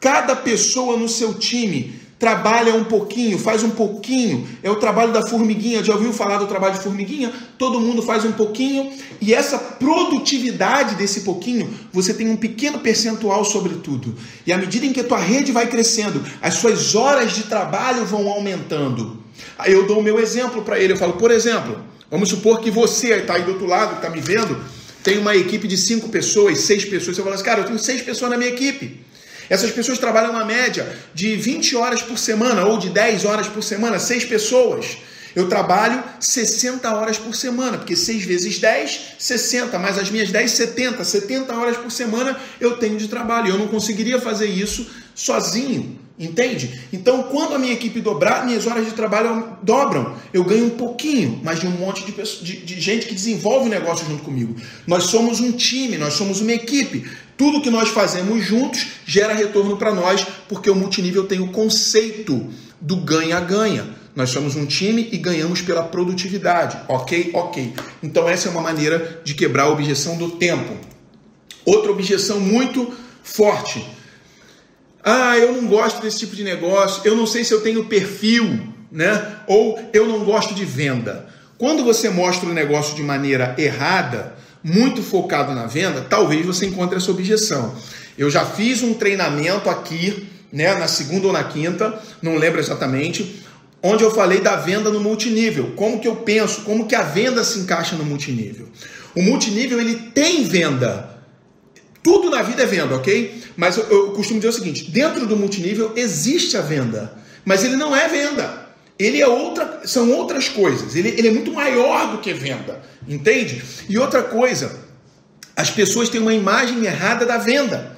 Cada pessoa no seu time trabalha um pouquinho, faz um pouquinho. É o trabalho da formiguinha. Já ouviu falar do trabalho de formiguinha? Todo mundo faz um pouquinho e essa produtividade desse pouquinho, você tem um pequeno percentual sobre tudo. E à medida em que a tua rede vai crescendo, as suas horas de trabalho vão aumentando. Aí eu dou o meu exemplo para ele. Eu falo, por exemplo, vamos supor que você está aí do outro lado, está me vendo, tem uma equipe de cinco pessoas, seis pessoas. Você fala assim, cara, eu tenho seis pessoas na minha equipe. Essas pessoas trabalham uma média de 20 horas por semana ou de 10 horas por semana, seis pessoas. Eu trabalho 60 horas por semana, porque 6 vezes 10, 60, mais as minhas 10, 70. 70 horas por semana eu tenho de trabalho. Eu não conseguiria fazer isso sozinho. Entende? Então, quando a minha equipe dobrar, minhas horas de trabalho dobram. Eu ganho um pouquinho, mas de um monte de, pessoas, de, de gente que desenvolve o negócio junto comigo. Nós somos um time, nós somos uma equipe. Tudo que nós fazemos juntos gera retorno para nós, porque o multinível tem o conceito do ganha-ganha. Nós somos um time e ganhamos pela produtividade. Ok? Ok. Então, essa é uma maneira de quebrar a objeção do tempo. Outra objeção muito forte ah, eu não gosto desse tipo de negócio, eu não sei se eu tenho perfil, né? Ou eu não gosto de venda. Quando você mostra o negócio de maneira errada, muito focado na venda, talvez você encontre essa objeção. Eu já fiz um treinamento aqui, né, na segunda ou na quinta, não lembro exatamente, onde eu falei da venda no multinível. Como que eu penso, como que a venda se encaixa no multinível? O multinível ele tem venda, tudo na vida é venda, ok? Mas eu, eu costumo dizer o seguinte: dentro do multinível existe a venda, mas ele não é venda. Ele é outra, são outras coisas. Ele, ele é muito maior do que venda, entende? E outra coisa, as pessoas têm uma imagem errada da venda.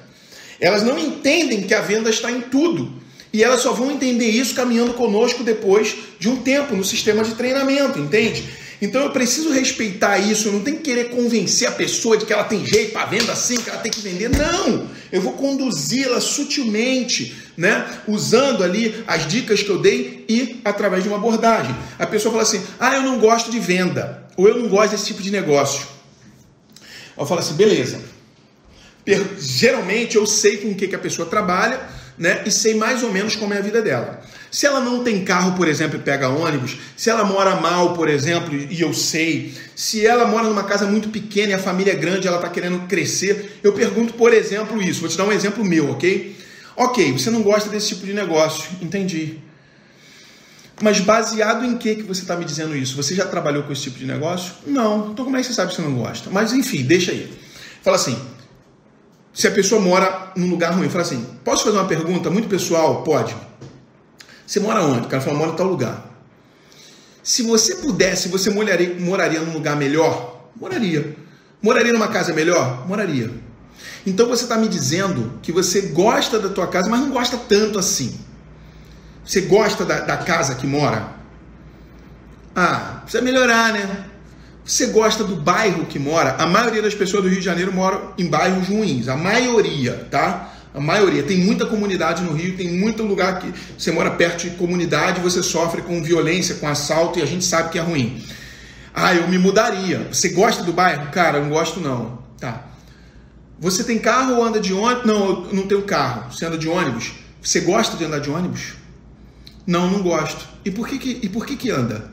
Elas não entendem que a venda está em tudo. E elas só vão entender isso caminhando conosco depois de um tempo no sistema de treinamento, entende? Então eu preciso respeitar isso, eu não tenho que querer convencer a pessoa de que ela tem jeito para venda assim, que ela tem que vender. Não! Eu vou conduzi-la sutilmente, né? Usando ali as dicas que eu dei e através de uma abordagem. A pessoa fala assim: "Ah, eu não gosto de venda", ou "Eu não gosto desse tipo de negócio". Eu falo assim: "Beleza. Geralmente eu sei com o que, que a pessoa trabalha, né? E sei mais ou menos como é a vida dela. Se ela não tem carro, por exemplo, e pega ônibus, se ela mora mal, por exemplo, e eu sei, se ela mora numa casa muito pequena e a família é grande, ela está querendo crescer, eu pergunto, por exemplo, isso. Vou te dar um exemplo meu, ok? Ok, você não gosta desse tipo de negócio, entendi. Mas baseado em que, que você está me dizendo isso? Você já trabalhou com esse tipo de negócio? Não. Então como é que você sabe que você não gosta? Mas enfim, deixa aí. Fala assim, se a pessoa mora num lugar ruim, fala assim, posso fazer uma pergunta muito pessoal? Pode. Você mora onde? O cara fala, mora em tal lugar. Se você pudesse, você moraria, moraria num lugar melhor? Moraria. Moraria numa casa melhor? Moraria. Então você está me dizendo que você gosta da tua casa, mas não gosta tanto assim. Você gosta da, da casa que mora? Ah, precisa melhorar, né? Você gosta do bairro que mora? A maioria das pessoas do Rio de Janeiro moram em bairros ruins. A maioria, tá? A maioria. Tem muita comunidade no Rio, tem muito lugar que você mora perto de comunidade, você sofre com violência, com assalto e a gente sabe que é ruim. Ah, eu me mudaria. Você gosta do bairro? Cara, não gosto não. Tá. Você tem carro ou anda de ônibus? Não, eu não tenho carro. Você anda de ônibus? Você gosta de andar de ônibus? Não, não gosto. E por que que, e por que, que anda?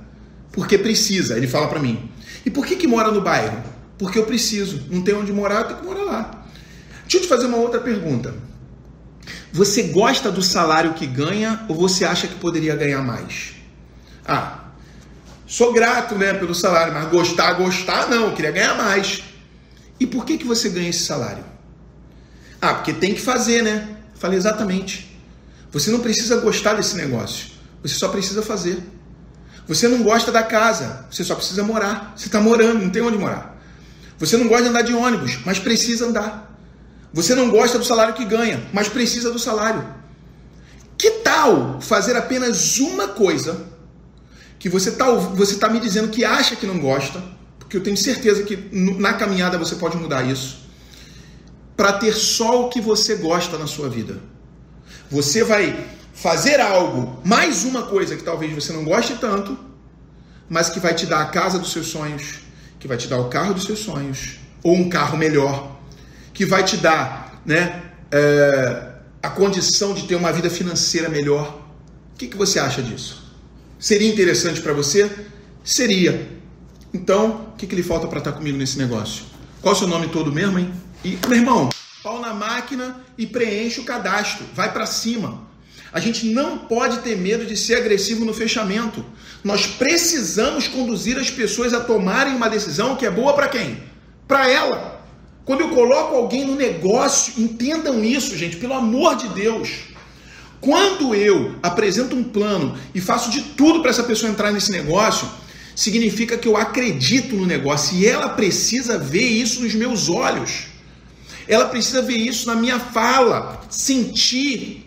Porque precisa, ele fala para mim. E por que que mora no bairro? Porque eu preciso. Não tem onde morar, eu tenho que morar lá. Deixa eu te fazer uma outra pergunta. Você gosta do salário que ganha ou você acha que poderia ganhar mais? Ah, sou grato né, pelo salário, mas gostar, gostar não, eu queria ganhar mais. E por que, que você ganha esse salário? Ah, porque tem que fazer, né? Falei exatamente. Você não precisa gostar desse negócio. Você só precisa fazer. Você não gosta da casa. Você só precisa morar. Você está morando, não tem onde morar. Você não gosta de andar de ônibus, mas precisa andar. Você não gosta do salário que ganha, mas precisa do salário. Que tal fazer apenas uma coisa que você está você tá me dizendo que acha que não gosta, porque eu tenho certeza que na caminhada você pode mudar isso, para ter só o que você gosta na sua vida? Você vai fazer algo, mais uma coisa que talvez você não goste tanto, mas que vai te dar a casa dos seus sonhos, que vai te dar o carro dos seus sonhos, ou um carro melhor, que vai te dar né, é, a condição de ter uma vida financeira melhor. O que, que você acha disso? Seria interessante para você? Seria. Então, o que, que lhe falta para estar tá comigo nesse negócio? Qual é o seu nome todo mesmo, hein? E, meu irmão, pau na máquina e preenche o cadastro. Vai para cima. A gente não pode ter medo de ser agressivo no fechamento. Nós precisamos conduzir as pessoas a tomarem uma decisão que é boa para quem? Para ela. Quando eu coloco alguém no negócio, entendam isso, gente, pelo amor de Deus. Quando eu apresento um plano e faço de tudo para essa pessoa entrar nesse negócio, significa que eu acredito no negócio e ela precisa ver isso nos meus olhos. Ela precisa ver isso na minha fala, sentir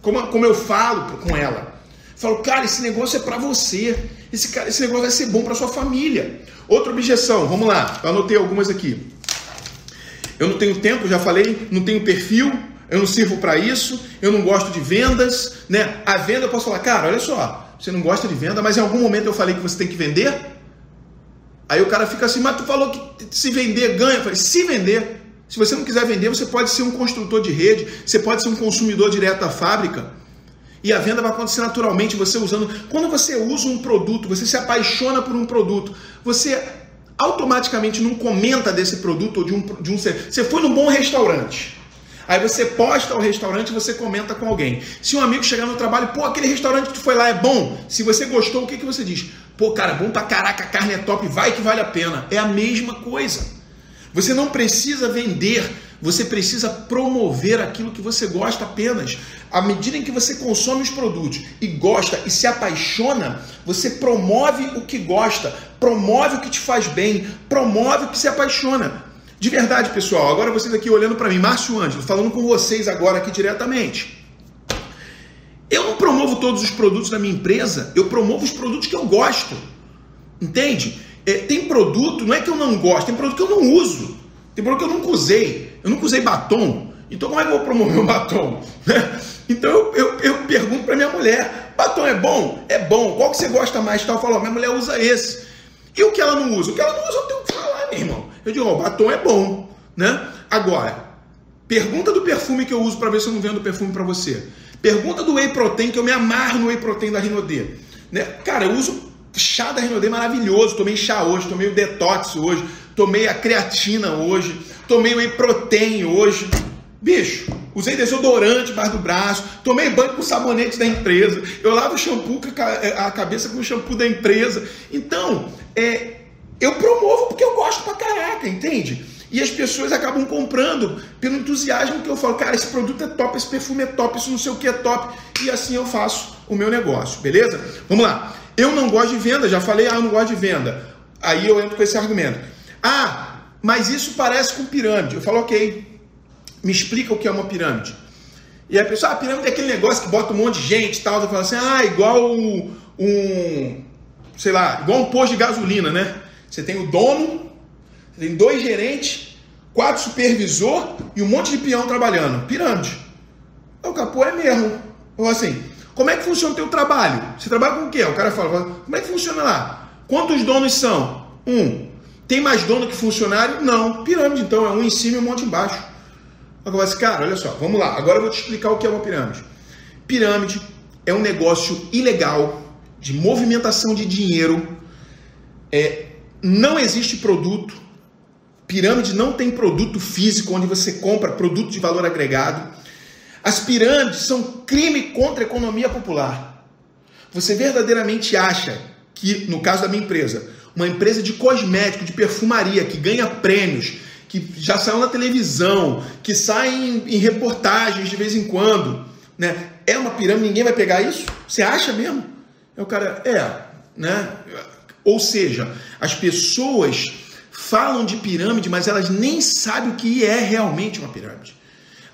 como, como eu falo com ela. Falo, cara, esse negócio é para você. Esse, cara, esse negócio vai ser bom para sua família. Outra objeção, vamos lá. Eu anotei algumas aqui. Eu não tenho tempo, já falei, não tenho perfil, eu não sirvo para isso, eu não gosto de vendas, né? A venda eu posso falar, cara, olha só, você não gosta de venda, mas em algum momento eu falei que você tem que vender. Aí o cara fica assim, mas tu falou que se vender ganha. Eu falei, se vender, se você não quiser vender, você pode ser um construtor de rede, você pode ser um consumidor direto da fábrica. E a venda vai acontecer naturalmente, você usando. Quando você usa um produto, você se apaixona por um produto, você automaticamente não comenta desse produto ou de um, de um Você foi num bom restaurante. Aí você posta o restaurante e você comenta com alguém. Se um amigo chegar no trabalho, pô, aquele restaurante que tu foi lá é bom. Se você gostou, o que, que você diz? Pô, cara, bom pra caraca, a carne é top, vai que vale a pena. É a mesma coisa. Você não precisa vender, você precisa promover aquilo que você gosta apenas. À medida em que você consome os produtos e gosta e se apaixona, você promove o que gosta, promove o que te faz bem, promove o que se apaixona. De verdade, pessoal, agora vocês aqui olhando para mim, Márcio Ângelo, falando com vocês agora aqui diretamente. Eu não promovo todos os produtos da minha empresa, eu promovo os produtos que eu gosto. Entende? É, tem produto, não é que eu não gosto, tem produto que eu não uso. Tem produto que eu nunca usei. Eu nunca usei batom. Então como é que eu vou promover um batom? Então eu, eu, eu pergunto para minha mulher, batom é bom? É bom. Qual que você gosta mais? Então eu falo, minha mulher usa esse. E o que ela não usa? O que ela não usa eu tenho que falar, meu irmão. Eu digo, ó, batom é bom. Né? Agora, pergunta do perfume que eu uso para ver se eu não vendo perfume para você. Pergunta do Whey Protein, que eu me amarro no Whey Protein da Rinodê. Né? Cara, eu uso chá da Rinodê maravilhoso. Tomei chá hoje, tomei o Detox hoje, tomei a creatina hoje, tomei o Whey Protein hoje. Bicho, usei desodorante embaixo do braço, tomei banho com sabonete da empresa, eu lavo shampoo a cabeça com o shampoo da empresa. Então, é, eu promovo porque eu gosto pra caraca, entende? E as pessoas acabam comprando pelo entusiasmo que eu falo, cara, esse produto é top, esse perfume é top, isso não sei o que é top. E assim eu faço o meu negócio, beleza? Vamos lá. Eu não gosto de venda, já falei, ah, eu não gosto de venda. Aí eu entro com esse argumento. Ah, mas isso parece com pirâmide. Eu falo, ok, me explica o que é uma pirâmide. E a pessoa, ah, a pirâmide é aquele negócio que bota um monte de gente e tal. Eu falo assim, ah, igual um, sei lá, igual um posto de gasolina, né? Você tem o dono, você tem dois gerentes, quatro supervisor e um monte de peão trabalhando. Pirâmide. O capô é mesmo. Ou assim, como é que funciona o teu trabalho? Você trabalha com o quê? O cara fala, como é que funciona lá? Quantos donos são? Um. Tem mais dono que funcionário? Não. Pirâmide, então, é um em cima e um monte embaixo. Agora, assim, cara, olha só, vamos lá. Agora eu vou te explicar o que é uma pirâmide. Pirâmide é um negócio ilegal de movimentação de dinheiro. É, não existe produto. Pirâmide não tem produto físico onde você compra produto de valor agregado. As pirâmides são crime contra a economia popular. Você verdadeiramente acha que, no caso da minha empresa, uma empresa de cosmético, de perfumaria, que ganha prêmios, que já saiu na televisão, que sai em, em reportagens de vez em quando, né? É uma pirâmide, ninguém vai pegar isso? Você acha mesmo? É o cara, é, né? Ou seja, as pessoas falam de pirâmide, mas elas nem sabem o que é realmente uma pirâmide.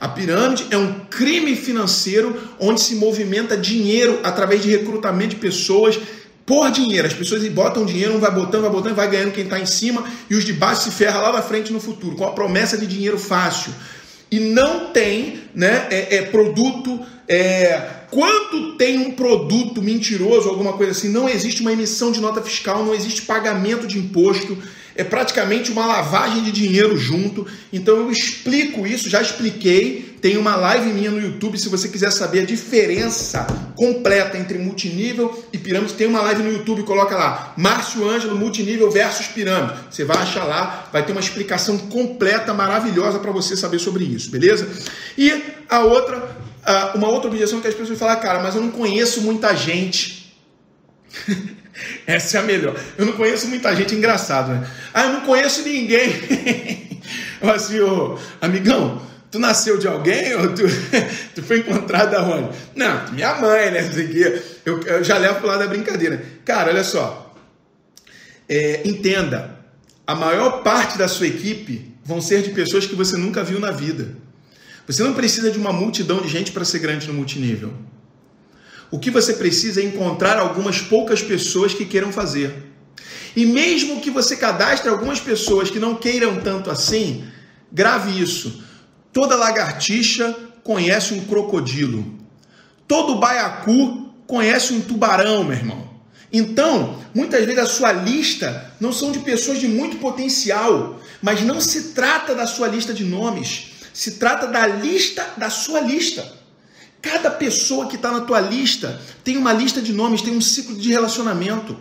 A pirâmide é um crime financeiro onde se movimenta dinheiro através de recrutamento de pessoas por dinheiro. As pessoas botam dinheiro, um vai botando, vai botando, vai ganhando quem está em cima e os de baixo se ferram lá na frente no futuro, com a promessa de dinheiro fácil. E não tem né, é, é produto. É, quando tem um produto mentiroso, alguma coisa assim, não existe uma emissão de nota fiscal, não existe pagamento de imposto é praticamente uma lavagem de dinheiro junto. Então eu explico isso, já expliquei. Tem uma live minha no YouTube, se você quiser saber a diferença completa entre multinível e pirâmide, tem uma live no YouTube, coloca lá, Márcio Ângelo, multinível versus pirâmide. Você vai achar lá, vai ter uma explicação completa, maravilhosa para você saber sobre isso, beleza? E a outra, uma outra objeção que as pessoas falam, cara, mas eu não conheço muita gente. Essa é a melhor. Eu não conheço muita gente engraçado, né? Ah, eu não conheço ninguém. eu assim, ô, amigão, tu nasceu de alguém ou tu, tu foi encontrado aonde? Não, minha mãe, né? Eu, eu já levo pro lado da brincadeira. Cara, olha só. É, entenda, a maior parte da sua equipe vão ser de pessoas que você nunca viu na vida. Você não precisa de uma multidão de gente para ser grande no multinível. O que você precisa é encontrar algumas poucas pessoas que queiram fazer. E mesmo que você cadastre algumas pessoas que não queiram tanto assim, grave isso. Toda lagartixa conhece um crocodilo. Todo baiacu conhece um tubarão, meu irmão. Então, muitas vezes a sua lista não são de pessoas de muito potencial, mas não se trata da sua lista de nomes, se trata da lista da sua lista. Cada pessoa que está na tua lista tem uma lista de nomes, tem um ciclo de relacionamento.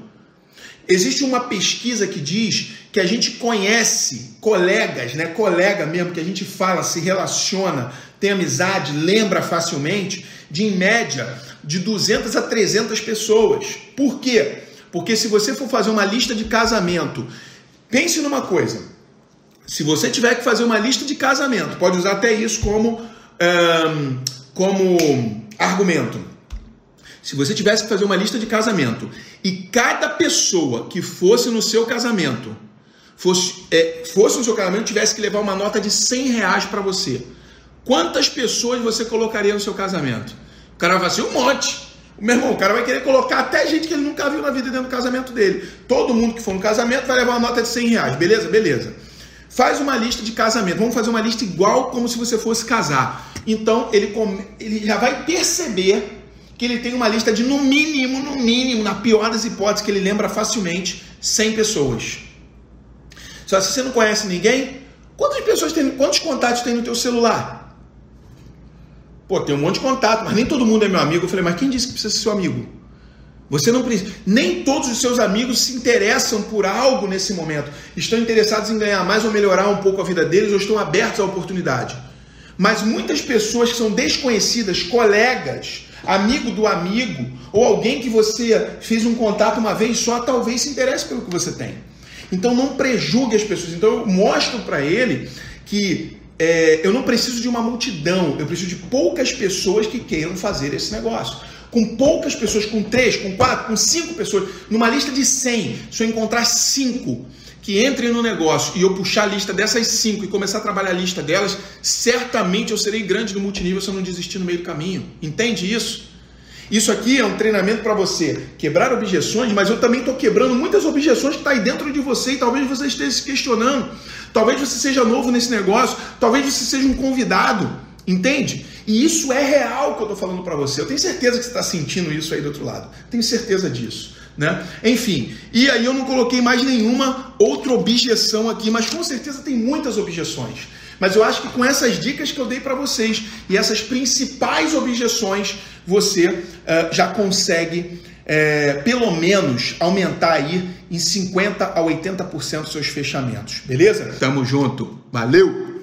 Existe uma pesquisa que diz que a gente conhece colegas, né? Colega mesmo, que a gente fala, se relaciona, tem amizade, lembra facilmente, de em média de 200 a 300 pessoas. Por quê? Porque se você for fazer uma lista de casamento, pense numa coisa. Se você tiver que fazer uma lista de casamento, pode usar até isso como um, como argumento. Se você tivesse que fazer uma lista de casamento e cada pessoa que fosse no seu casamento fosse, é, fosse no seu casamento tivesse que levar uma nota de 100 reais para você, quantas pessoas você colocaria no seu casamento? O cara vai assim, um monte. Meu irmão, o cara vai querer colocar até gente que ele nunca viu na vida dentro do casamento dele. Todo mundo que for no casamento vai levar uma nota de 100 reais, beleza? Beleza. Faz uma lista de casamento. Vamos fazer uma lista igual como se você fosse casar. Então ele, come, ele já vai perceber que ele tem uma lista de no mínimo, no mínimo, na pior das hipóteses, que ele lembra facilmente, 100 pessoas. Só se você não conhece ninguém, quantas pessoas tem, quantos contatos tem no teu celular? Pô, tem um monte de contato, mas nem todo mundo é meu amigo. Eu falei, mas quem disse que precisa ser seu amigo? Você não precisa. Nem todos os seus amigos se interessam por algo nesse momento. Estão interessados em ganhar mais ou melhorar um pouco a vida deles ou estão abertos à oportunidade. Mas muitas pessoas que são desconhecidas, colegas, amigo do amigo, ou alguém que você fez um contato uma vez só, talvez se interesse pelo que você tem. Então não prejugue as pessoas. Então eu mostro para ele que é, eu não preciso de uma multidão, eu preciso de poucas pessoas que queiram fazer esse negócio. Com poucas pessoas, com três, com quatro, com cinco pessoas, numa lista de 100, se eu encontrar cinco que entrem no negócio e eu puxar a lista dessas cinco e começar a trabalhar a lista delas, certamente eu serei grande no multinível se eu não desistir no meio do caminho. Entende isso? Isso aqui é um treinamento para você quebrar objeções, mas eu também estou quebrando muitas objeções que estão tá aí dentro de você e talvez você esteja se questionando. Talvez você seja novo nesse negócio, talvez você seja um convidado, entende? E isso é real que eu estou falando para você. Eu tenho certeza que você está sentindo isso aí do outro lado. Tenho certeza disso. Né? Enfim, e aí eu não coloquei mais nenhuma outra objeção aqui, mas com certeza tem muitas objeções. Mas eu acho que com essas dicas que eu dei para vocês e essas principais objeções, você uh, já consegue, uh, pelo menos, aumentar aí em 50% a 80% seus fechamentos. Beleza? Tamo junto. Valeu!